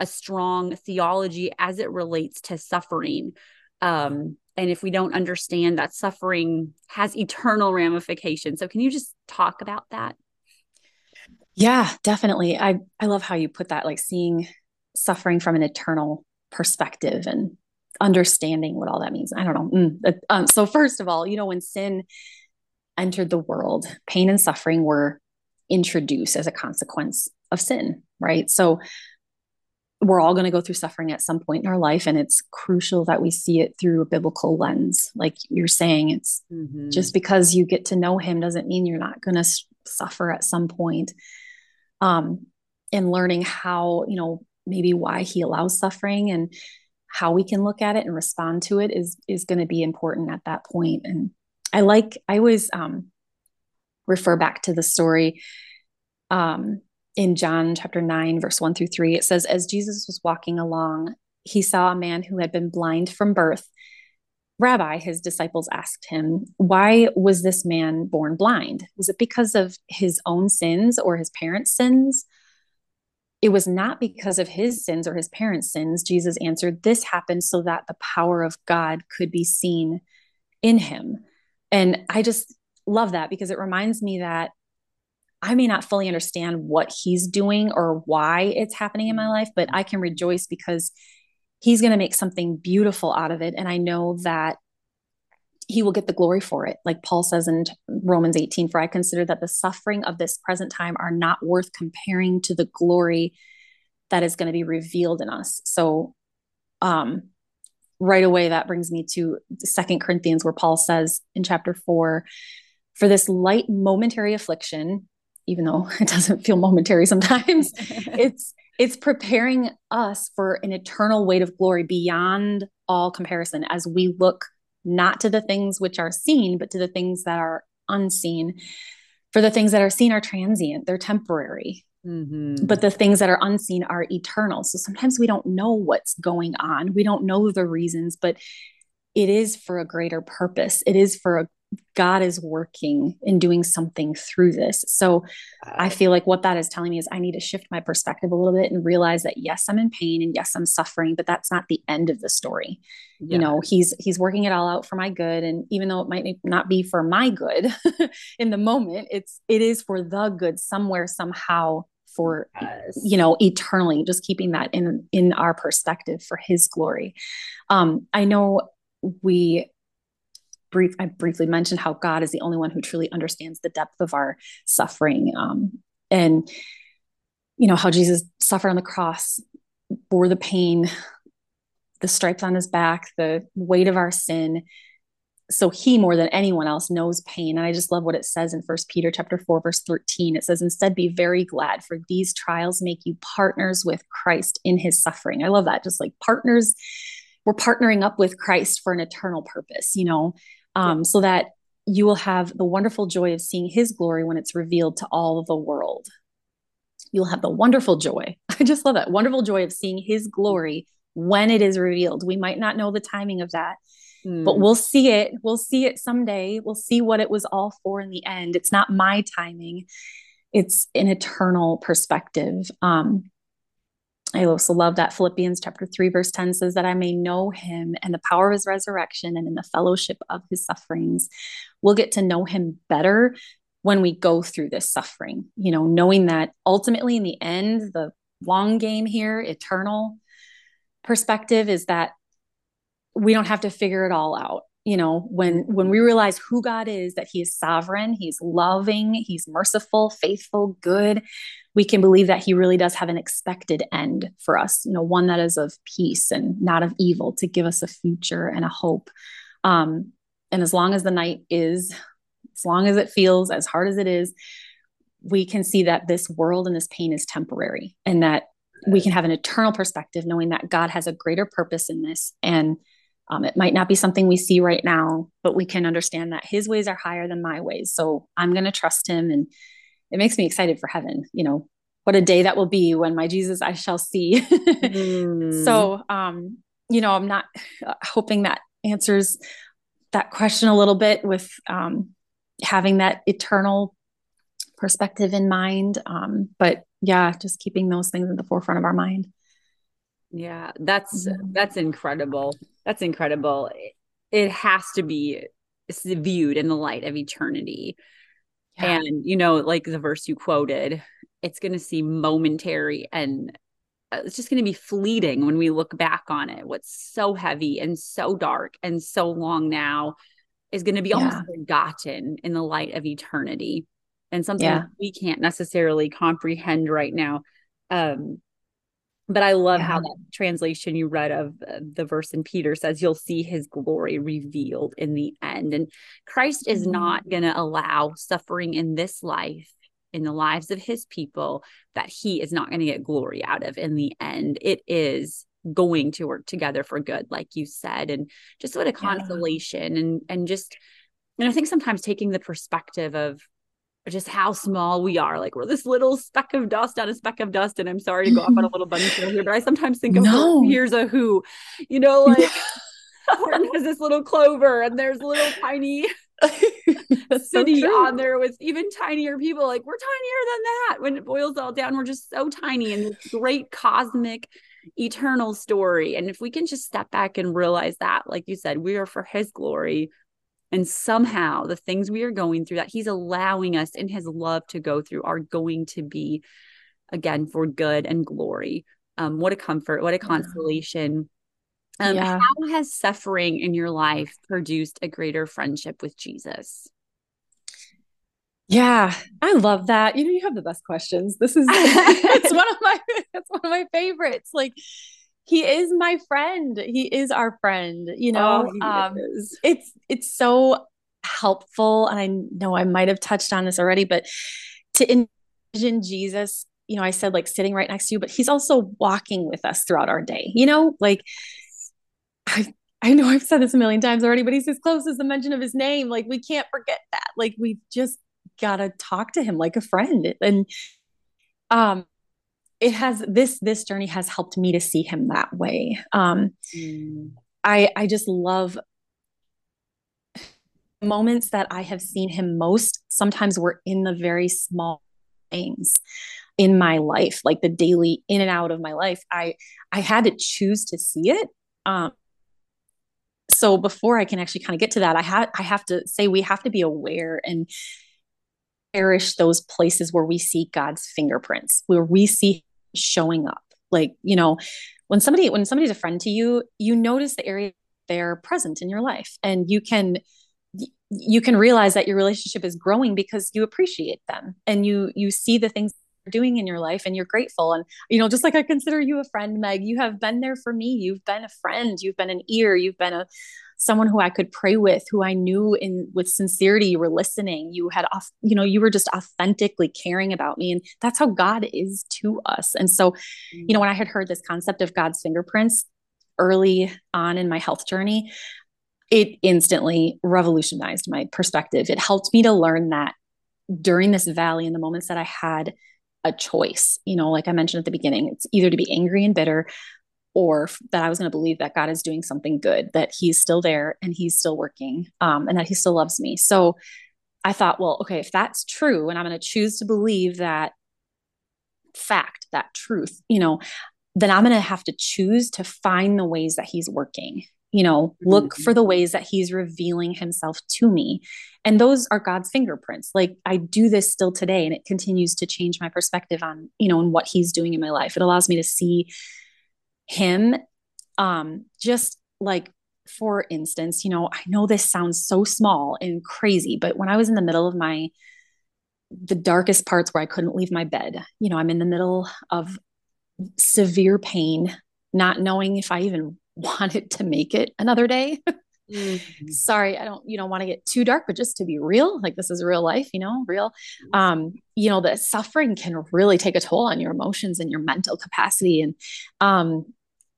S1: a strong theology as it relates to suffering. Um, and if we don't understand that suffering has eternal ramifications. So, can you just talk about that?
S2: Yeah, definitely. I I love how you put that, like seeing suffering from an eternal perspective and understanding what all that means. I don't know. Mm, um, so first of all, you know, when sin entered the world, pain and suffering were introduced as a consequence of sin, right? So we're all going to go through suffering at some point in our life and it's crucial that we see it through a biblical lens like you're saying it's mm-hmm. just because you get to know him doesn't mean you're not going to suffer at some point um and learning how you know maybe why he allows suffering and how we can look at it and respond to it is is going to be important at that point and i like i always um refer back to the story um in John chapter 9, verse 1 through 3, it says, As Jesus was walking along, he saw a man who had been blind from birth. Rabbi, his disciples asked him, Why was this man born blind? Was it because of his own sins or his parents' sins? It was not because of his sins or his parents' sins. Jesus answered, This happened so that the power of God could be seen in him. And I just love that because it reminds me that I may not fully understand what he's doing or why it's happening in my life, but I can rejoice because he's going to make something beautiful out of it. And I know that he will get the glory for it. Like Paul says in Romans 18, for I consider that the suffering of this present time are not worth comparing to the glory that is going to be revealed in us. So, um, right away, that brings me to Second Corinthians, where Paul says in chapter four, for this light momentary affliction, even though (laughs) it doesn't feel momentary sometimes (laughs) it's it's preparing us for an eternal weight of glory beyond all comparison as we look not to the things which are seen but to the things that are unseen. For the things that are seen are transient they're temporary. Mm-hmm. but the things that are unseen are eternal. So sometimes we don't know what's going on. We don't know the reasons but it is for a greater purpose. It is for a God is working and doing something through this. So I feel like what that is telling me is I need to shift my perspective a little bit and realize that yes, I'm in pain and yes, I'm suffering, but that's not the end of the story. Yeah. You know, he's he's working it all out for my good and even though it might not be for my good (laughs) in the moment, it's it is for the good somewhere somehow for yes. you know eternally just keeping that in in our perspective for his glory um i know we brief I briefly mentioned how God is the only one who truly understands the depth of our suffering. Um, and you know how Jesus suffered on the cross, bore the pain, the stripes on his back, the weight of our sin. So he more than anyone else knows pain. And I just love what it says in First Peter chapter 4, verse 13. It says, instead be very glad, for these trials make you partners with Christ in his suffering. I love that. Just like partners, we're partnering up with Christ for an eternal purpose, you know um, so that you will have the wonderful joy of seeing his glory when it's revealed to all of the world. You'll have the wonderful joy. (laughs) I just love that wonderful joy of seeing his glory when it is revealed. We might not know the timing of that, mm. but we'll see it. We'll see it someday. We'll see what it was all for in the end. It's not my timing, it's an eternal perspective. Um, I also love that Philippians chapter 3, verse 10 says that I may know him and the power of his resurrection and in the fellowship of his sufferings. We'll get to know him better when we go through this suffering, you know, knowing that ultimately in the end, the long game here, eternal perspective is that we don't have to figure it all out you know when when we realize who god is that he is sovereign he's loving he's merciful faithful good we can believe that he really does have an expected end for us you know one that is of peace and not of evil to give us a future and a hope. Um and as long as the night is as long as it feels as hard as it is we can see that this world and this pain is temporary and that we can have an eternal perspective knowing that god has a greater purpose in this and Um, it might not be something we see right now, but we can understand that his ways are higher than my ways. So I'm going to trust him. And it makes me excited for heaven. You know, what a day that will be when my Jesus I shall see. (laughs) mm. So, um, you know, I'm not uh, hoping that answers that question a little bit with um, having that eternal perspective in mind. Um, but yeah, just keeping those things in the forefront of our mind.
S1: Yeah, that's mm-hmm. that's incredible. That's incredible. It has to be viewed in the light of eternity. Yeah. And you know, like the verse you quoted, it's going to seem momentary and uh, it's just going to be fleeting when we look back on it. What's so heavy and so dark and so long now is going to be yeah. almost forgotten in the light of eternity and something yeah. we can't necessarily comprehend right now. Um, but I love yeah. how that translation you read of uh, the verse in Peter says, You'll see his glory revealed in the end. And Christ is mm-hmm. not going to allow suffering in this life, in the lives of his people, that he is not going to get glory out of in the end. It is going to work together for good, like you said. And just what a consolation and and just and I think sometimes taking the perspective of just how small we are. Like we're this little speck of dust on a speck of dust. And I'm sorry to go off on a mm. little bunny trail here, but I sometimes think of no. here's a who, you know, like (laughs) there's this little clover and there's little tiny (laughs) city so on there with even tinier people. Like we're tinier than that. When it boils all down, we're just so tiny in this great cosmic eternal story. And if we can just step back and realize that, like you said, we are for his glory and somehow the things we are going through that he's allowing us in his love to go through are going to be, again, for good and glory. Um, what a comfort, what a consolation. Um, yeah. How has suffering in your life produced a greater friendship with Jesus?
S2: Yeah, I love that. You know, you have the best questions. This is (laughs) (laughs) it's one of my it's one of my favorites. Like he is my friend. He is our friend, you know. Oh, um, it's it's so helpful and I know I might have touched on this already, but to envision Jesus, you know, I said like sitting right next to you, but he's also walking with us throughout our day. You know, like I I know I've said this a million times already, but he's as close as the mention of his name. Like we can't forget that. Like we just gotta talk to him like a friend. And um it has this this journey has helped me to see him that way. Um mm. i i just love moments that i have seen him most sometimes were in the very small things in my life like the daily in and out of my life. I i had to choose to see it. Um so before i can actually kind of get to that i had i have to say we have to be aware and cherish those places where we see God's fingerprints, where we see showing up. Like, you know, when somebody when somebody's a friend to you, you notice the area they're present in your life and you can you can realize that your relationship is growing because you appreciate them and you you see the things doing in your life and you're grateful and you know just like I consider you a friend Meg you have been there for me you've been a friend you've been an ear you've been a someone who I could pray with, who I knew in with sincerity you were listening. You had off, you know, you were just authentically caring about me. And that's how God is to us. And so, you know, when I had heard this concept of God's fingerprints early on in my health journey, it instantly revolutionized my perspective. It helped me to learn that during this valley in the moments that I had a choice, you know, like I mentioned at the beginning, it's either to be angry and bitter or that I was going to believe that God is doing something good, that He's still there and He's still working, um, and that He still loves me. So I thought, well, okay, if that's true, and I'm going to choose to believe that fact, that truth, you know, then I'm going to have to choose to find the ways that He's working. You know, look mm-hmm. for the ways that He's revealing Himself to me. And those are God's fingerprints. Like I do this still today, and it continues to change my perspective on, you know, and what He's doing in my life. It allows me to see him um just like for instance you know i know this sounds so small and crazy but when i was in the middle of my the darkest parts where i couldn't leave my bed you know i'm in the middle of severe pain not knowing if i even wanted to make it another day mm-hmm. (laughs) sorry i don't you know want to get too dark but just to be real like this is real life you know real um you know the suffering can really take a toll on your emotions and your mental capacity and um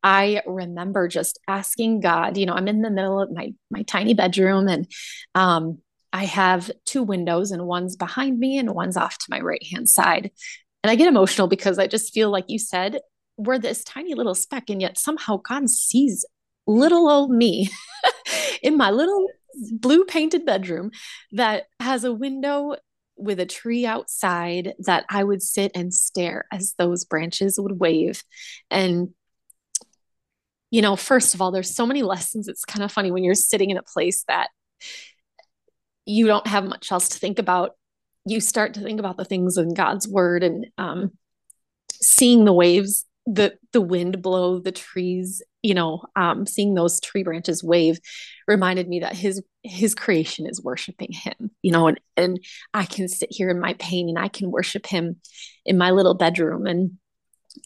S2: I remember just asking God, you know, I'm in the middle of my my tiny bedroom and um I have two windows and one's behind me and one's off to my right hand side. And I get emotional because I just feel like you said, we're this tiny little speck, and yet somehow God sees little old me (laughs) in my little blue painted bedroom that has a window with a tree outside that I would sit and stare as those branches would wave. And, you know, first of all, there's so many lessons. It's kind of funny when you're sitting in a place that you don't have much else to think about. You start to think about the things in God's word and um, seeing the waves the the wind blow the trees you know um seeing those tree branches wave reminded me that his his creation is worshiping him you know and and i can sit here in my pain and i can worship him in my little bedroom. And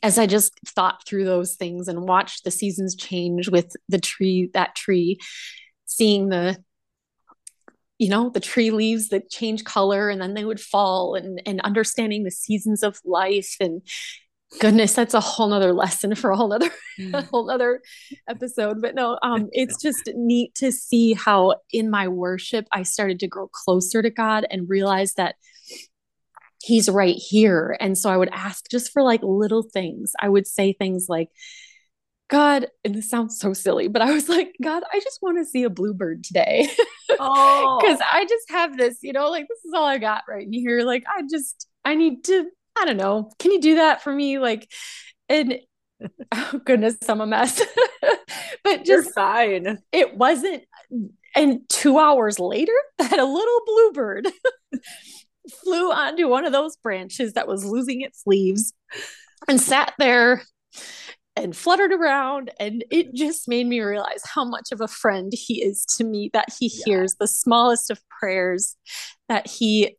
S2: as i just thought through those things and watched the seasons change with the tree that tree seeing the you know the tree leaves that change color and then they would fall and and understanding the seasons of life and goodness that's a whole nother lesson for a whole nother a (laughs) mm. whole nother episode but no um it's just neat to see how in my worship i started to grow closer to god and realize that he's right here. And so i would ask just for like little things. I would say things like god and this sounds so silly but i was like god i just want to see a bluebird today. (laughs) Oh. Because i just have this you know like this is all i got right here. Like i just i need to I don't know. Can you do that for me? Like, and (laughs) oh goodness, I'm a mess. (laughs) but just You're
S1: fine.
S2: It wasn't. And two hours later, (laughs) that a little bluebird flew onto one of those branches that was losing its leaves and sat there and fluttered around. And it just made me realize how much of a friend he is to me, that he yeah. hears the smallest of prayers, that he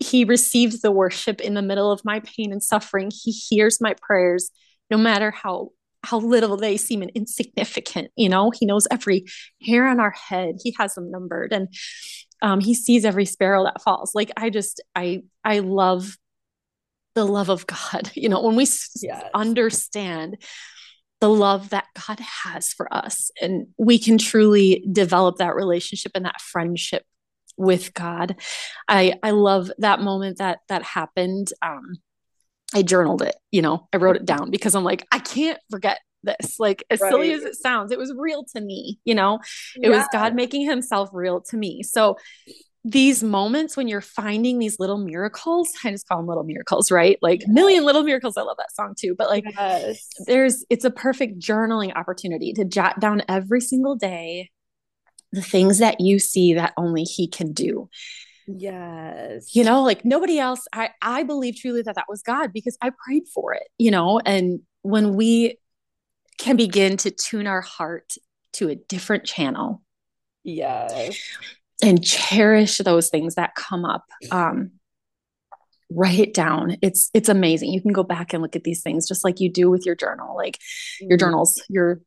S2: he, receives the worship in the middle of my pain and suffering. He hears my prayers, no matter how how little they seem and insignificant. You know, he knows every hair on our head. He has them numbered, and um, he sees every sparrow that falls. Like I just, I, I love the love of God. (laughs) You know, when we yes. understand the love that God has for us, and we can truly develop that relationship and that friendship with God. I I love that moment that that happened. Um, I journaled it, you know, I wrote it down because I'm like, I can't forget this. Like, as right. silly as it sounds, it was real to me, you know, it yeah. was God making himself real to me. So, these moments when you're finding these little miracles, I just call them little miracles, right? Like, million little miracles. I love that song too. But, like, yes. there's, it's a perfect journaling opportunity to jot down every single day the things that you see that only he can do.
S1: Yes.
S2: You know like nobody else i i believe truly that that was god because i prayed for it you know and when we can begin to tune our heart to a different channel
S1: yes.
S2: and cherish those things that come up um write it down. It's it's amazing. You can go back and look at these things just like you do with your journal like mm-hmm. your journals your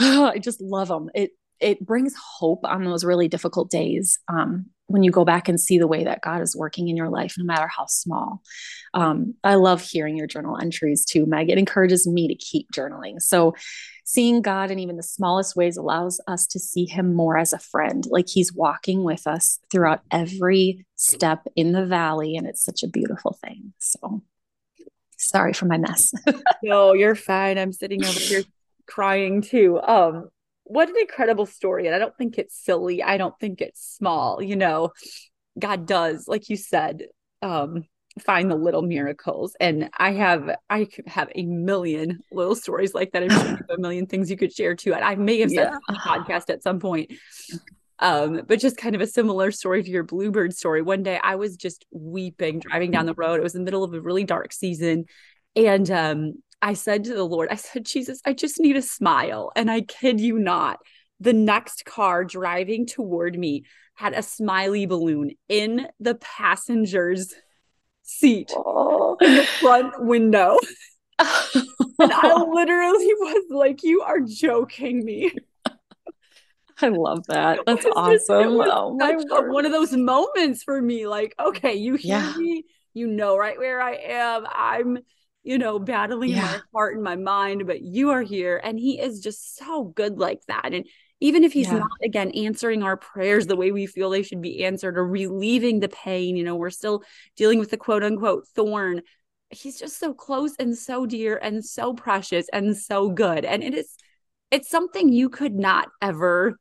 S2: oh, (sighs) i just love them it it brings hope on those really difficult days um, when you go back and see the way that God is working in your life, no matter how small. Um, I love hearing your journal entries too, Meg. It encourages me to keep journaling. So, seeing God in even the smallest ways allows us to see Him more as a friend, like He's walking with us throughout every step in the valley. And it's such a beautiful thing. So, sorry for my mess. (laughs)
S1: no, you're fine. I'm sitting over here crying too. Um, what an incredible story. And I don't think it's silly. I don't think it's small. You know, God does, like you said, um, find the little miracles. And I have I have a million little stories like that. Sure (laughs) a million things you could share too. And I may have said yeah. on the podcast at some point. Um, but just kind of a similar story to your bluebird story. One day I was just weeping driving down the road. It was in the middle of a really dark season. And um, I said to the Lord, I said, Jesus, I just need a smile. And I kid you not, the next car driving toward me had a smiley balloon in the passenger's seat oh. in the front window. (laughs) and I literally was like, You are joking me.
S2: I love that. That's awesome.
S1: oh my one of those moments for me. Like, okay, you hear yeah. me, you know right where I am. I'm you know, battling yeah. my heart and my mind, but you are here. And he is just so good like that. And even if he's yeah. not again answering our prayers the way we feel they should be answered or relieving the pain, you know, we're still dealing with the quote unquote thorn. He's just so close and so dear and so precious and so good. And it is it's something you could not ever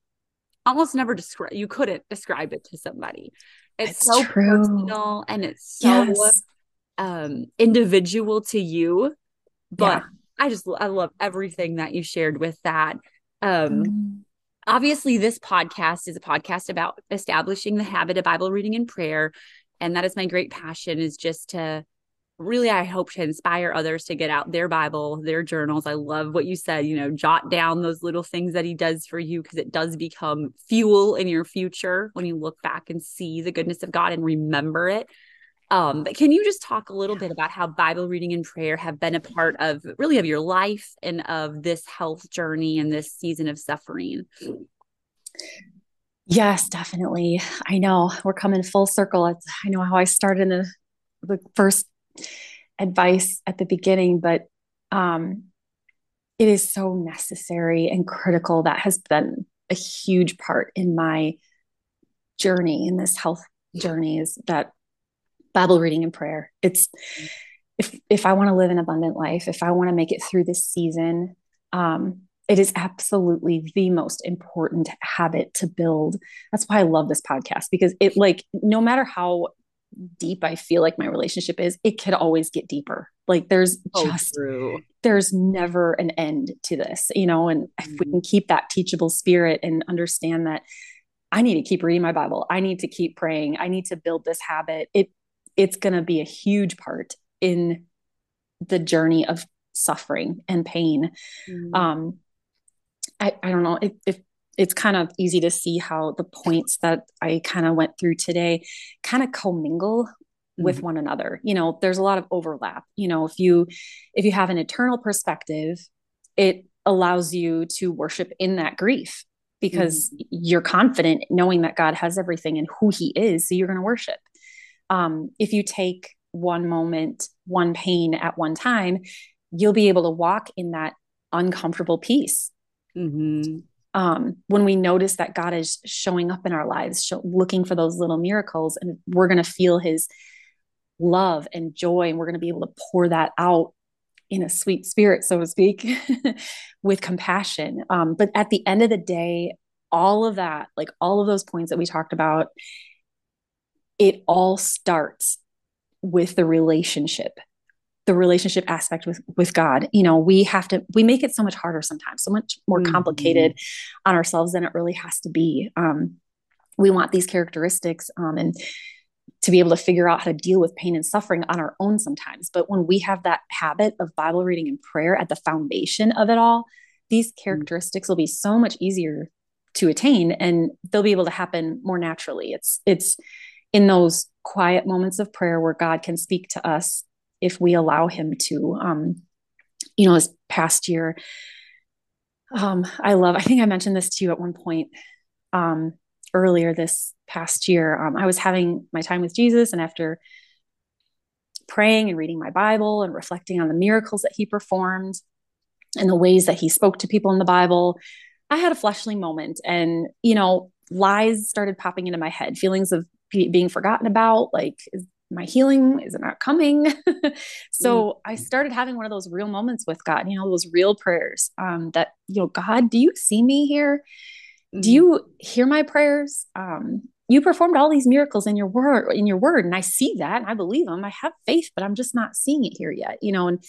S1: almost never describe you couldn't describe it to somebody. It's, it's so true. personal and it's so yes. Um individual to you. But yeah. I just I love everything that you shared with that. Um mm obviously this podcast is a podcast about establishing the habit of bible reading and prayer and that is my great passion is just to really i hope to inspire others to get out their bible their journals i love what you said you know jot down those little things that he does for you because it does become fuel in your future when you look back and see the goodness of god and remember it um, but can you just talk a little bit about how Bible reading and prayer have been a part of really of your life and of this health journey and this season of suffering?
S2: Yes, definitely. I know we're coming full circle. It's, I know how I started in the, the first advice at the beginning, but um, it is so necessary and critical. That has been a huge part in my journey in this health journey is that Bible reading and prayer. It's if if I want to live an abundant life, if I want to make it through this season, um, it is absolutely the most important habit to build. That's why I love this podcast because it like no matter how deep I feel like my relationship is, it could always get deeper. Like there's oh, just true. there's never an end to this, you know, and mm-hmm. if we mm-hmm. can keep that teachable spirit and understand that I need to keep reading my Bible. I need to keep praying. I need to build this habit. It it's going to be a huge part in the journey of suffering and pain. Mm. Um, I, I don't know if, if it's kind of easy to see how the points that I kind of went through today kind of commingle mm-hmm. with one another. You know, there's a lot of overlap. You know, if you if you have an eternal perspective, it allows you to worship in that grief because mm-hmm. you're confident knowing that God has everything and who he is, so you're going to worship um, if you take one moment, one pain at one time, you'll be able to walk in that uncomfortable peace. Mm-hmm. Um, when we notice that God is showing up in our lives, show, looking for those little miracles, and we're going to feel His love and joy, and we're going to be able to pour that out in a sweet spirit, so to speak, (laughs) with compassion. Um, but at the end of the day, all of that, like all of those points that we talked about, it all starts with the relationship the relationship aspect with with god you know we have to we make it so much harder sometimes so much more mm-hmm. complicated mm-hmm. on ourselves than it really has to be um, we want these characteristics um, and to be able to figure out how to deal with pain and suffering on our own sometimes but when we have that habit of bible reading and prayer at the foundation of it all these mm. characteristics mm-hmm. will be so much easier to attain and they'll be able to happen more naturally it's it's in those quiet moments of prayer where God can speak to us if we allow Him to. Um, you know, this past year, um, I love, I think I mentioned this to you at one point um, earlier this past year. Um, I was having my time with Jesus, and after praying and reading my Bible and reflecting on the miracles that He performed and the ways that He spoke to people in the Bible, I had a fleshly moment. And, you know, lies started popping into my head, feelings of being forgotten about like is my healing is it not coming (laughs) so mm. i started having one of those real moments with god you know those real prayers um that you know god do you see me here mm. do you hear my prayers um you performed all these miracles in your word in your word and i see that and i believe them i have faith but i'm just not seeing it here yet you know and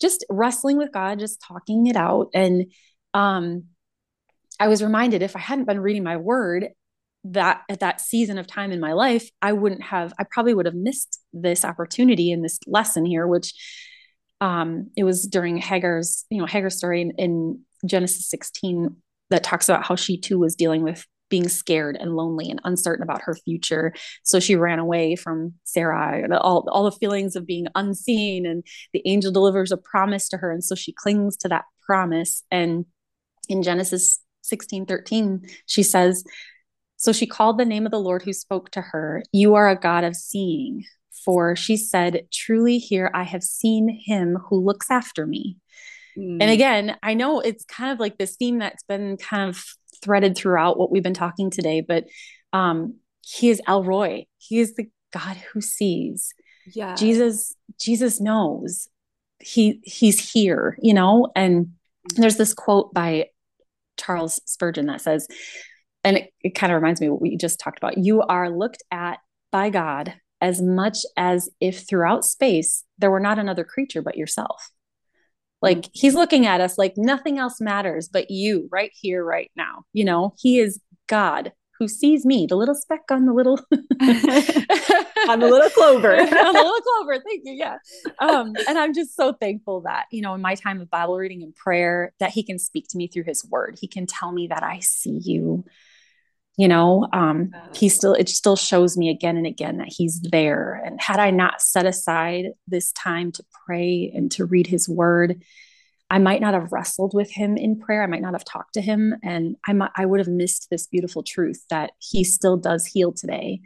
S2: just wrestling with god just talking it out and um i was reminded if i hadn't been reading my word that at that season of time in my life i wouldn't have i probably would have missed this opportunity in this lesson here which um it was during hagar's you know hagar's story in, in genesis 16 that talks about how she too was dealing with being scared and lonely and uncertain about her future. So she ran away from Sarai and all, all the feelings of being unseen. And the angel delivers a promise to her. And so she clings to that promise. And in Genesis 16 13, she says, so she called the name of the Lord who spoke to her, You are a God of seeing. for she said, Truly, here I have seen him who looks after me. Mm. And again, I know it's kind of like this theme that's been kind of threaded throughout what we've been talking today, but um, he is El Roi. He is the God who sees. Yeah. Jesus, Jesus knows he he's here, you know, and there's this quote by Charles Spurgeon that says, and it, it kind of reminds me of what we just talked about. You are looked at by God as much as if throughout space there were not another creature but yourself. Like he's looking at us like nothing else matters but you right here, right now. You know, he is God who sees me, the little speck on the little (laughs)
S3: on the little clover. (laughs)
S2: on the little clover. Thank you. Yeah. Um, and I'm just so thankful that, you know, in my time of Bible reading and prayer, that he can speak to me through his word. He can tell me that I see you. You know, um, he still it still shows me again and again that he's there. And had I not set aside this time to pray and to read his word, I might not have wrestled with him in prayer. I might not have talked to him. And I might, I would have missed this beautiful truth that he still does heal today.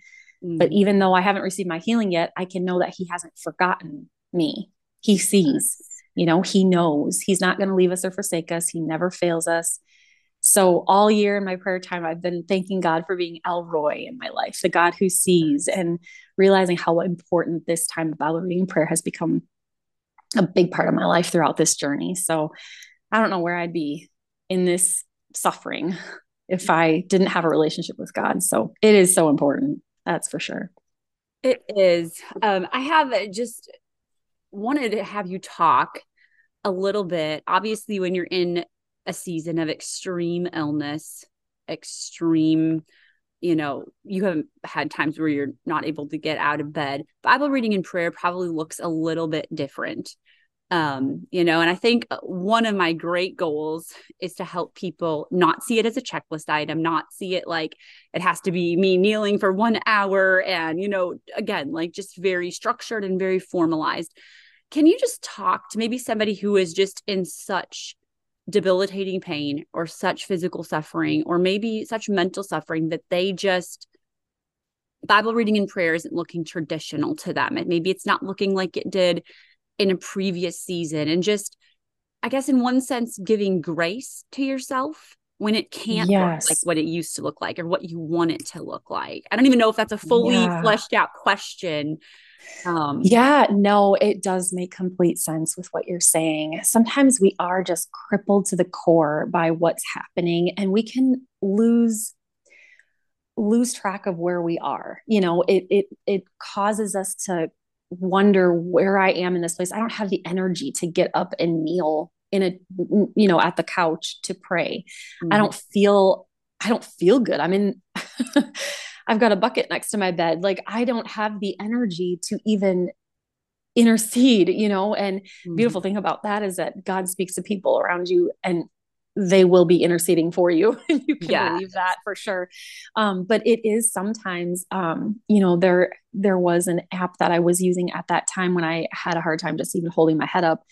S2: Mm. But even though I haven't received my healing yet, I can know that he hasn't forgotten me. He sees, you know, he knows he's not going to leave us or forsake us. He never fails us. So all year in my prayer time, I've been thanking God for being El Roi in my life, the God who sees, and realizing how important this time of Bible reading prayer has become a big part of my life throughout this journey. So I don't know where I'd be in this suffering if I didn't have a relationship with God. So it is so important. That's for sure.
S1: It is. Um, I have just wanted to have you talk a little bit. Obviously, when you're in a season of extreme illness, extreme you know, you have had times where you're not able to get out of bed. Bible reading and prayer probably looks a little bit different. Um, you know, and I think one of my great goals is to help people not see it as a checklist item, not see it like it has to be me kneeling for one hour and, you know, again, like just very structured and very formalized. Can you just talk to maybe somebody who is just in such debilitating pain or such physical suffering or maybe such mental suffering that they just Bible reading and prayer isn't looking traditional to them. And maybe it's not looking like it did in a previous season. And just, I guess, in one sense, giving grace to yourself when it can't yes. look like what it used to look like or what you want it to look like. I don't even know if that's a fully yeah. fleshed out question,
S2: um, yeah, no, it does make complete sense with what you're saying. Sometimes we are just crippled to the core by what's happening and we can lose lose track of where we are. You know, it it it causes us to wonder where I am in this place. I don't have the energy to get up and kneel in a you know at the couch to pray. Mm-hmm. I don't feel I don't feel good. I'm in (laughs) I've got a bucket next to my bed. Like I don't have the energy to even intercede, you know. And mm-hmm. beautiful thing about that is that God speaks to people around you and they will be interceding for you. (laughs) you can yeah. believe that for sure. Um, but it is sometimes, um, you know, there there was an app that I was using at that time when I had a hard time just even holding my head up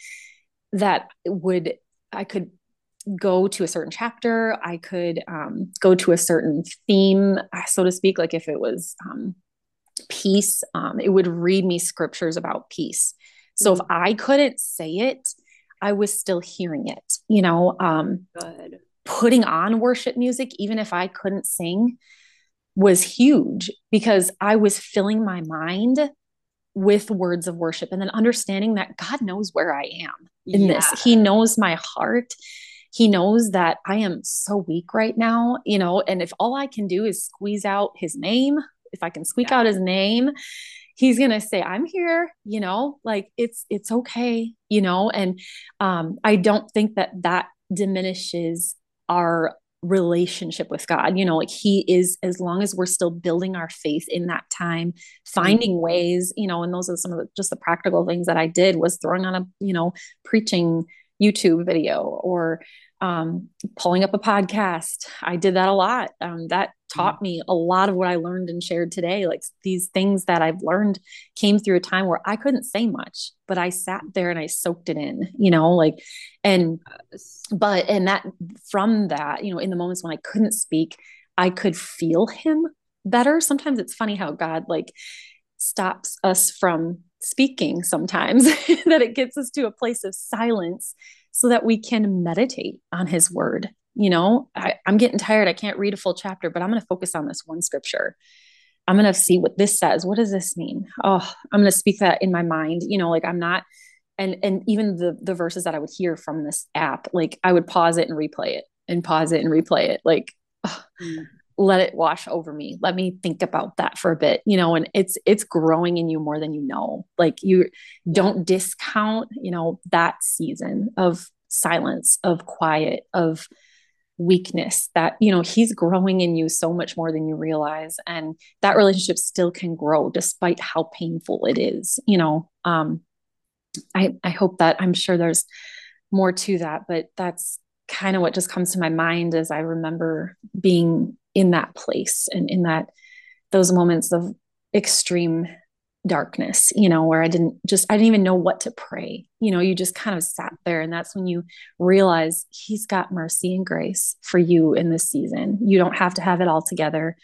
S2: that would I could go to a certain chapter i could um, go to a certain theme so to speak like if it was um, peace um, it would read me scriptures about peace so mm-hmm. if i couldn't say it i was still hearing it you know um, Good. putting on worship music even if i couldn't sing was huge because i was filling my mind with words of worship and then understanding that god knows where i am in yeah. this he knows my heart he knows that I am so weak right now, you know, and if all I can do is squeeze out his name, if I can squeak yeah. out his name, he's going to say I'm here, you know, like it's it's okay, you know, and um I don't think that that diminishes our relationship with God. You know, like He is, as long as we're still building our faith in that time, finding mm-hmm. ways, you know, and those are some of the just the practical things that I did was throwing on a, you know, preaching YouTube video or um, pulling up a podcast. I did that a lot. Um, that taught me a lot of what I learned and shared today. Like these things that I've learned came through a time where I couldn't say much, but I sat there and I soaked it in, you know, like, and, but, and that from that, you know, in the moments when I couldn't speak, I could feel him better. Sometimes it's funny how God, like, stops us from speaking sometimes, (laughs) that it gets us to a place of silence so that we can meditate on his word. You know, I, I'm getting tired. I can't read a full chapter, but I'm going to focus on this one scripture. I'm going to see what this says. What does this mean? Oh, I'm going to speak that in my mind. You know, like I'm not, and and even the the verses that I would hear from this app, like I would pause it and replay it and pause it and replay it. Like, oh, mm let it wash over me. Let me think about that for a bit you know and it's it's growing in you more than you know. Like you don't discount you know that season of silence of quiet of weakness that you know he's growing in you so much more than you realize. And that relationship still can grow despite how painful it is you know? Um i i hope that i'm sure there's more to that but that's kind of what just comes to my mind as i remember being in that place and in that those moments of extreme darkness you know where i didn't just i didn't even know what to pray. You know you just kind of sat there and that's when you realize he's got mercy and grace for you in this season. You don't have to have it all together.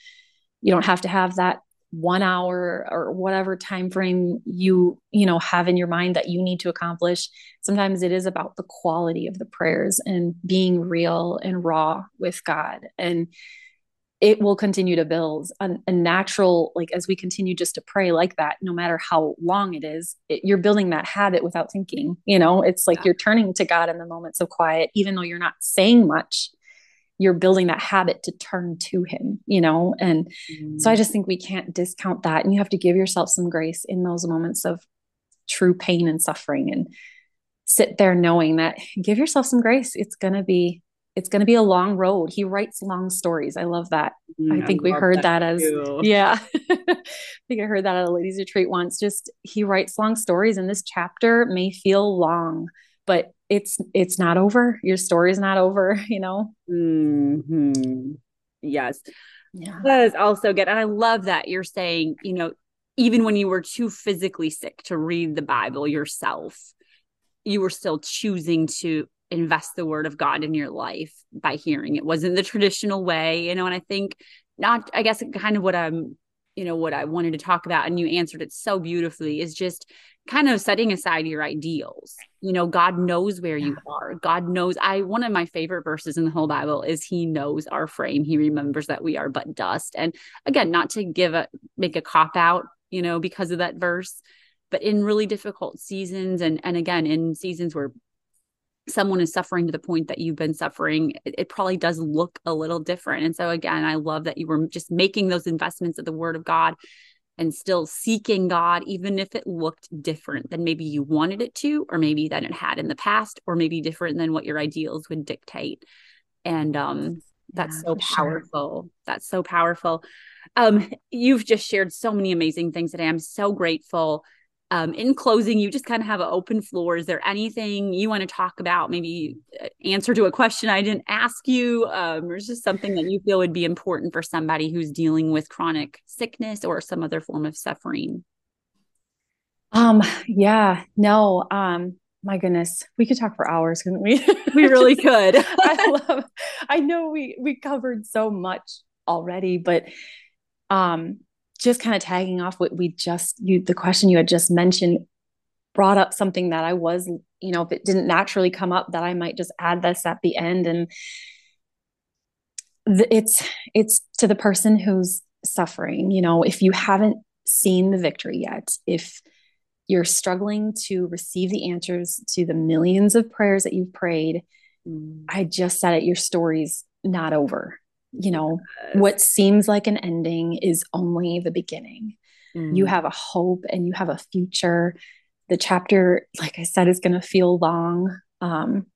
S2: You don't have to have that one hour or whatever time frame you you know have in your mind that you need to accomplish. Sometimes it is about the quality of the prayers and being real and raw with god. And it will continue to build a, a, natural like as we continue just to pray like that no matter how long it is it, you're building that habit without thinking you know it's like yeah. you're turning to god in the moments of quiet even though you're not saying much you're building that habit to turn to him you know and mm. so i mm. just think we can't discount that and you have to give yourself some grace in those moments of true pain and suffering and sit there knowing that give yourself some grace it's going to be it's going to be a long road. He writes long stories. I love that. Mm, I think I we heard that, that as too. (laughs) yeah. I think I heard that at a ladies retreat once. Just he writes long stories and this chapter may feel long, but it's it's not over. Your story is not over, (laughs) you know.
S1: Mm-hmm. Yes. Yeah. That is also good. And I love that you're saying, you know, even when you were too physically sick to read the Bible yourself, you were still choosing to invest the word of God in your life by hearing. It wasn't the traditional way, you know, and I think not, I guess, kind of what I'm, you know, what I wanted to talk about, and you answered it so beautifully is just kind of setting aside your ideals. You know, God knows where you are. God knows. I, one of my favorite verses in the whole Bible is He knows our frame. He remembers that we are but dust. And again, not to give a, make a cop out, you know, because of that verse but in really difficult seasons and and again in seasons where someone is suffering to the point that you've been suffering, it, it, probably does look a little different. And so, again, I love that you were just making those investments of the Word of God and still seeking God, even if it looked different than maybe you wanted it to, or maybe than it had in the past, or maybe different than what your ideals would dictate. And um, that's yeah, so powerful. Sure. That's so powerful. Um, you've just shared so many amazing things today. I'm so grateful um, in closing, you just kind of have an open floor. Is there anything you want to talk about? Maybe uh, answer to a question I didn't ask you, um, or just something that you feel would be important for somebody who's dealing with chronic sickness or some other form of suffering?
S2: Um, yeah, no, um, my goodness, we could talk for hours, couldn't we? (laughs)
S1: we really (laughs) could.
S2: I love, I know we, we covered so much already, but, um, just kind of tagging off what we just you the question you had just mentioned brought up something that I was, you know, if it didn't naturally come up, that I might just add this at the end. And it's it's to the person who's suffering. You know, if you haven't seen the victory yet, if you're struggling to receive the answers to the millions of prayers that you've prayed, mm. I just said it. Your story's not over you know what seems like an ending is only the beginning. Mm. you have a hope and you have a future. The chapter like i said is going to feel long um,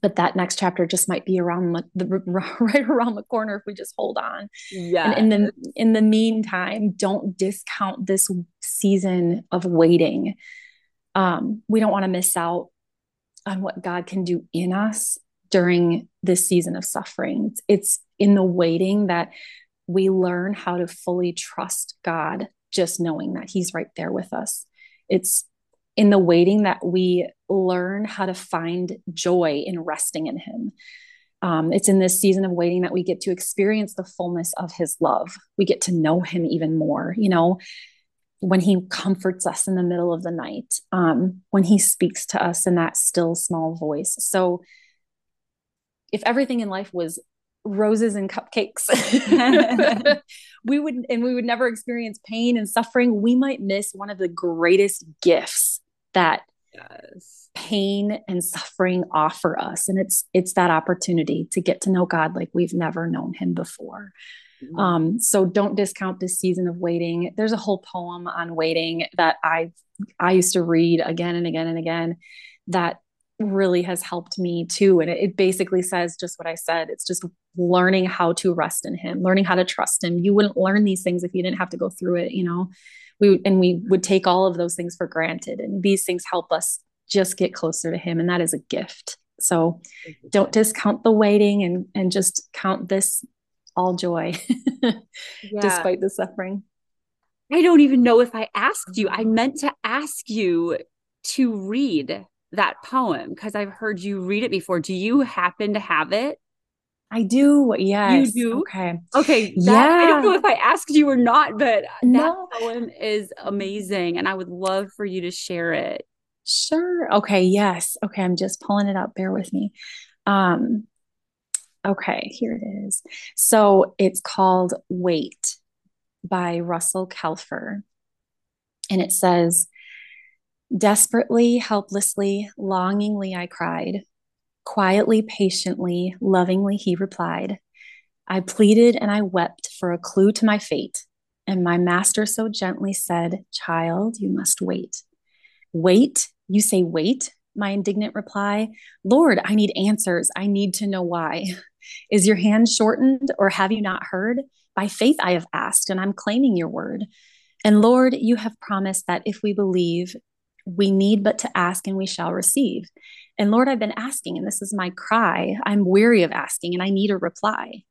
S2: but that next chapter just might be around the, (laughs) right around the corner if we just hold on. Yeah and in the in the meantime don't discount this season of waiting. Um, we don't want to miss out on what god can do in us during this season of suffering. It's in the waiting that we learn how to fully trust God, just knowing that He's right there with us. It's in the waiting that we learn how to find joy in resting in Him. Um, it's in this season of waiting that we get to experience the fullness of His love. We get to know Him even more. You know, when he comforts us in the middle of the night, um, when he speaks to us in that still small voice. So, if everything in life was roses and cupcakes, (laughs) we would, and we would never experience pain and suffering, we might miss one of the greatest gifts that yes. pain and suffering offer us. And it's, it's that opportunity to get to know God like we've never known him before. Mm-hmm. Um, so don't discount this season of waiting. There's a whole poem on waiting that I I used to read again and again and again that really has helped me too. And it, it basically says just what I said. It's just learning how to rest in him, learning how to trust him. You wouldn't learn these things if you didn't have to go through it, you know. We and we would take all of those things for granted. And these things help us just get closer to him. And that is a gift. So don't discount the waiting and and just count this all joy (laughs) yeah. despite the suffering.
S1: I don't even know if I asked you. I meant to ask you to read that poem because I've heard you read it before. Do you happen to have it?
S2: I do. Yes.
S1: You do.
S2: Okay.
S1: Okay. That, yeah. I don't know if I asked you or not, but no. that poem is amazing, and I would love for you to share it.
S2: Sure. Okay. Yes. Okay. I'm just pulling it up. Bear with me. Um, Okay, here it is. So it's called Wait by Russell Kelfer. And it says, Desperately, helplessly, longingly, I cried. Quietly, patiently, lovingly, he replied. I pleaded and I wept for a clue to my fate. And my master so gently said, Child, you must wait. Wait? You say wait? My indignant reply, Lord, I need answers. I need to know why. (laughs) Is your hand shortened or have you not heard? By faith I have asked, and I'm claiming your word. And Lord, you have promised that if we believe, we need but to ask and we shall receive. And Lord, I've been asking, and this is my cry. I'm weary of asking, and I need a reply.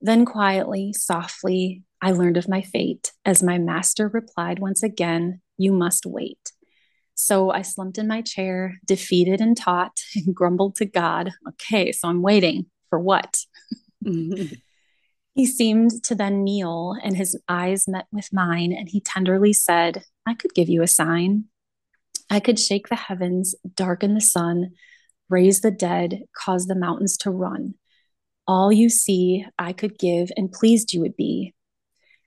S2: Then quietly, softly, I learned of my fate as my master replied once again, You must wait. So I slumped in my chair, defeated and taut, (laughs) and grumbled to God, Okay, so I'm waiting for what? (laughs) he seemed to then kneel, and his eyes met with mine, and he tenderly said, I could give you a sign. I could shake the heavens, darken the sun, raise the dead, cause the mountains to run. All you see, I could give, and pleased you would be.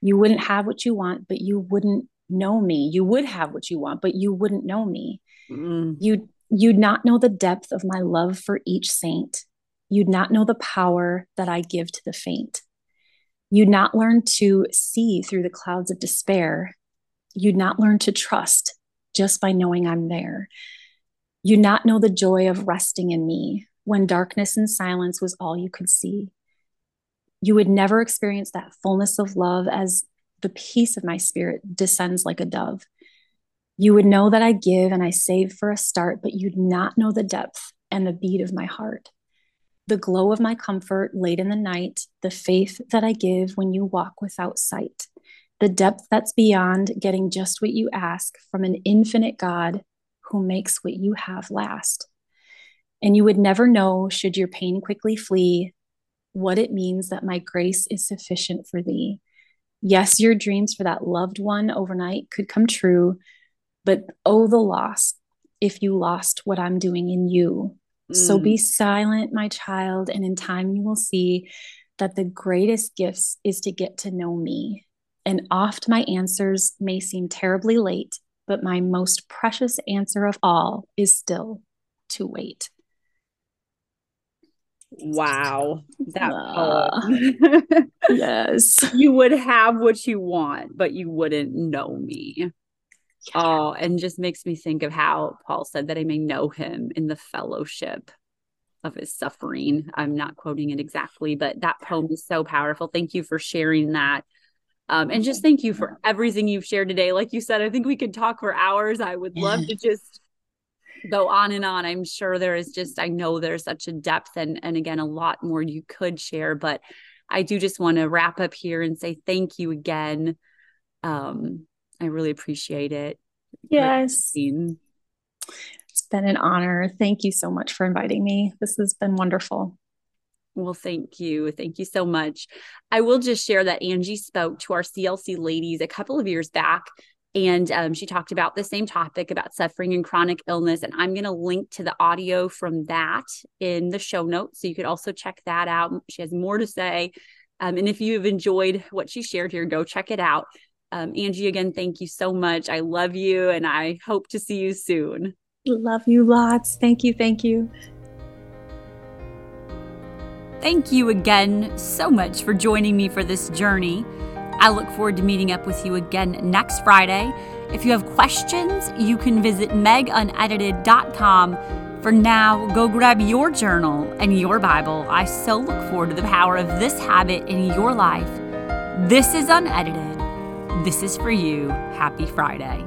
S2: You wouldn't have what you want, but you wouldn't know me. You would have what you want, but you wouldn't know me. Mm. You'd, you'd not know the depth of my love for each saint you'd not know the power that I give to the faint. You'd not learn to see through the clouds of despair. You'd not learn to trust just by knowing I'm there. You'd not know the joy of resting in me when darkness and silence was all you could see. You would never experience that fullness of love as the peace of my spirit descends like a dove. You would know that I give and I save for a start, but you'd not know the depth and the beat of my heart the glow of my comfort late in the night, the faith that I give when you walk without sight, the depth that's beyond getting just what you ask from an infinite God who makes what you have last. And you would never know, should your pain quickly flee, what it means that my grace is sufficient for thee. Yes, your dreams for that loved one overnight could come true, but oh, the loss if you lost what I'm doing in you so be mm. silent, my child, and in time you will see that the greatest gifts is to get to know me. And oft my answers may seem terribly late, but my most precious answer of all is still to wait.
S1: Wow. That uh, (laughs)
S2: yes.
S1: You would have what you want, but you wouldn't know me. Yeah. Oh, and just makes me think of how Paul said that I may know him in the fellowship of his suffering. I'm not quoting it exactly, but that poem is so powerful. Thank you for sharing that. Um, and just thank you for everything you've shared today. Like you said, I think we could talk for hours. I would love to just go on and on. I'm sure there is just, I know there's such a depth and, and again, a lot more you could share, but I do just want to wrap up here and say thank you again. Um, I really appreciate it.
S2: Yes. It's been an honor. Thank you so much for inviting me. This has been wonderful.
S1: Well, thank you. Thank you so much. I will just share that Angie spoke to our CLC ladies a couple of years back And um, she talked about the same topic about suffering and chronic illness. And I'm going to link to the audio from that in the show notes. So you could also check that out. She has more to say. Um, and if you've enjoyed what she shared here, go check it out. Um, Angie, again, thank you so much. I love you and I hope to see you soon.
S2: Love you lots. Thank you. Thank you.
S1: Thank you again so much for joining me for this journey. I look forward to meeting up with you again next Friday. If you have questions, you can visit megunedited.com. For now, go grab your journal and your Bible. I so look forward to the power of this habit in your life. This is unedited. This is for you. Happy Friday.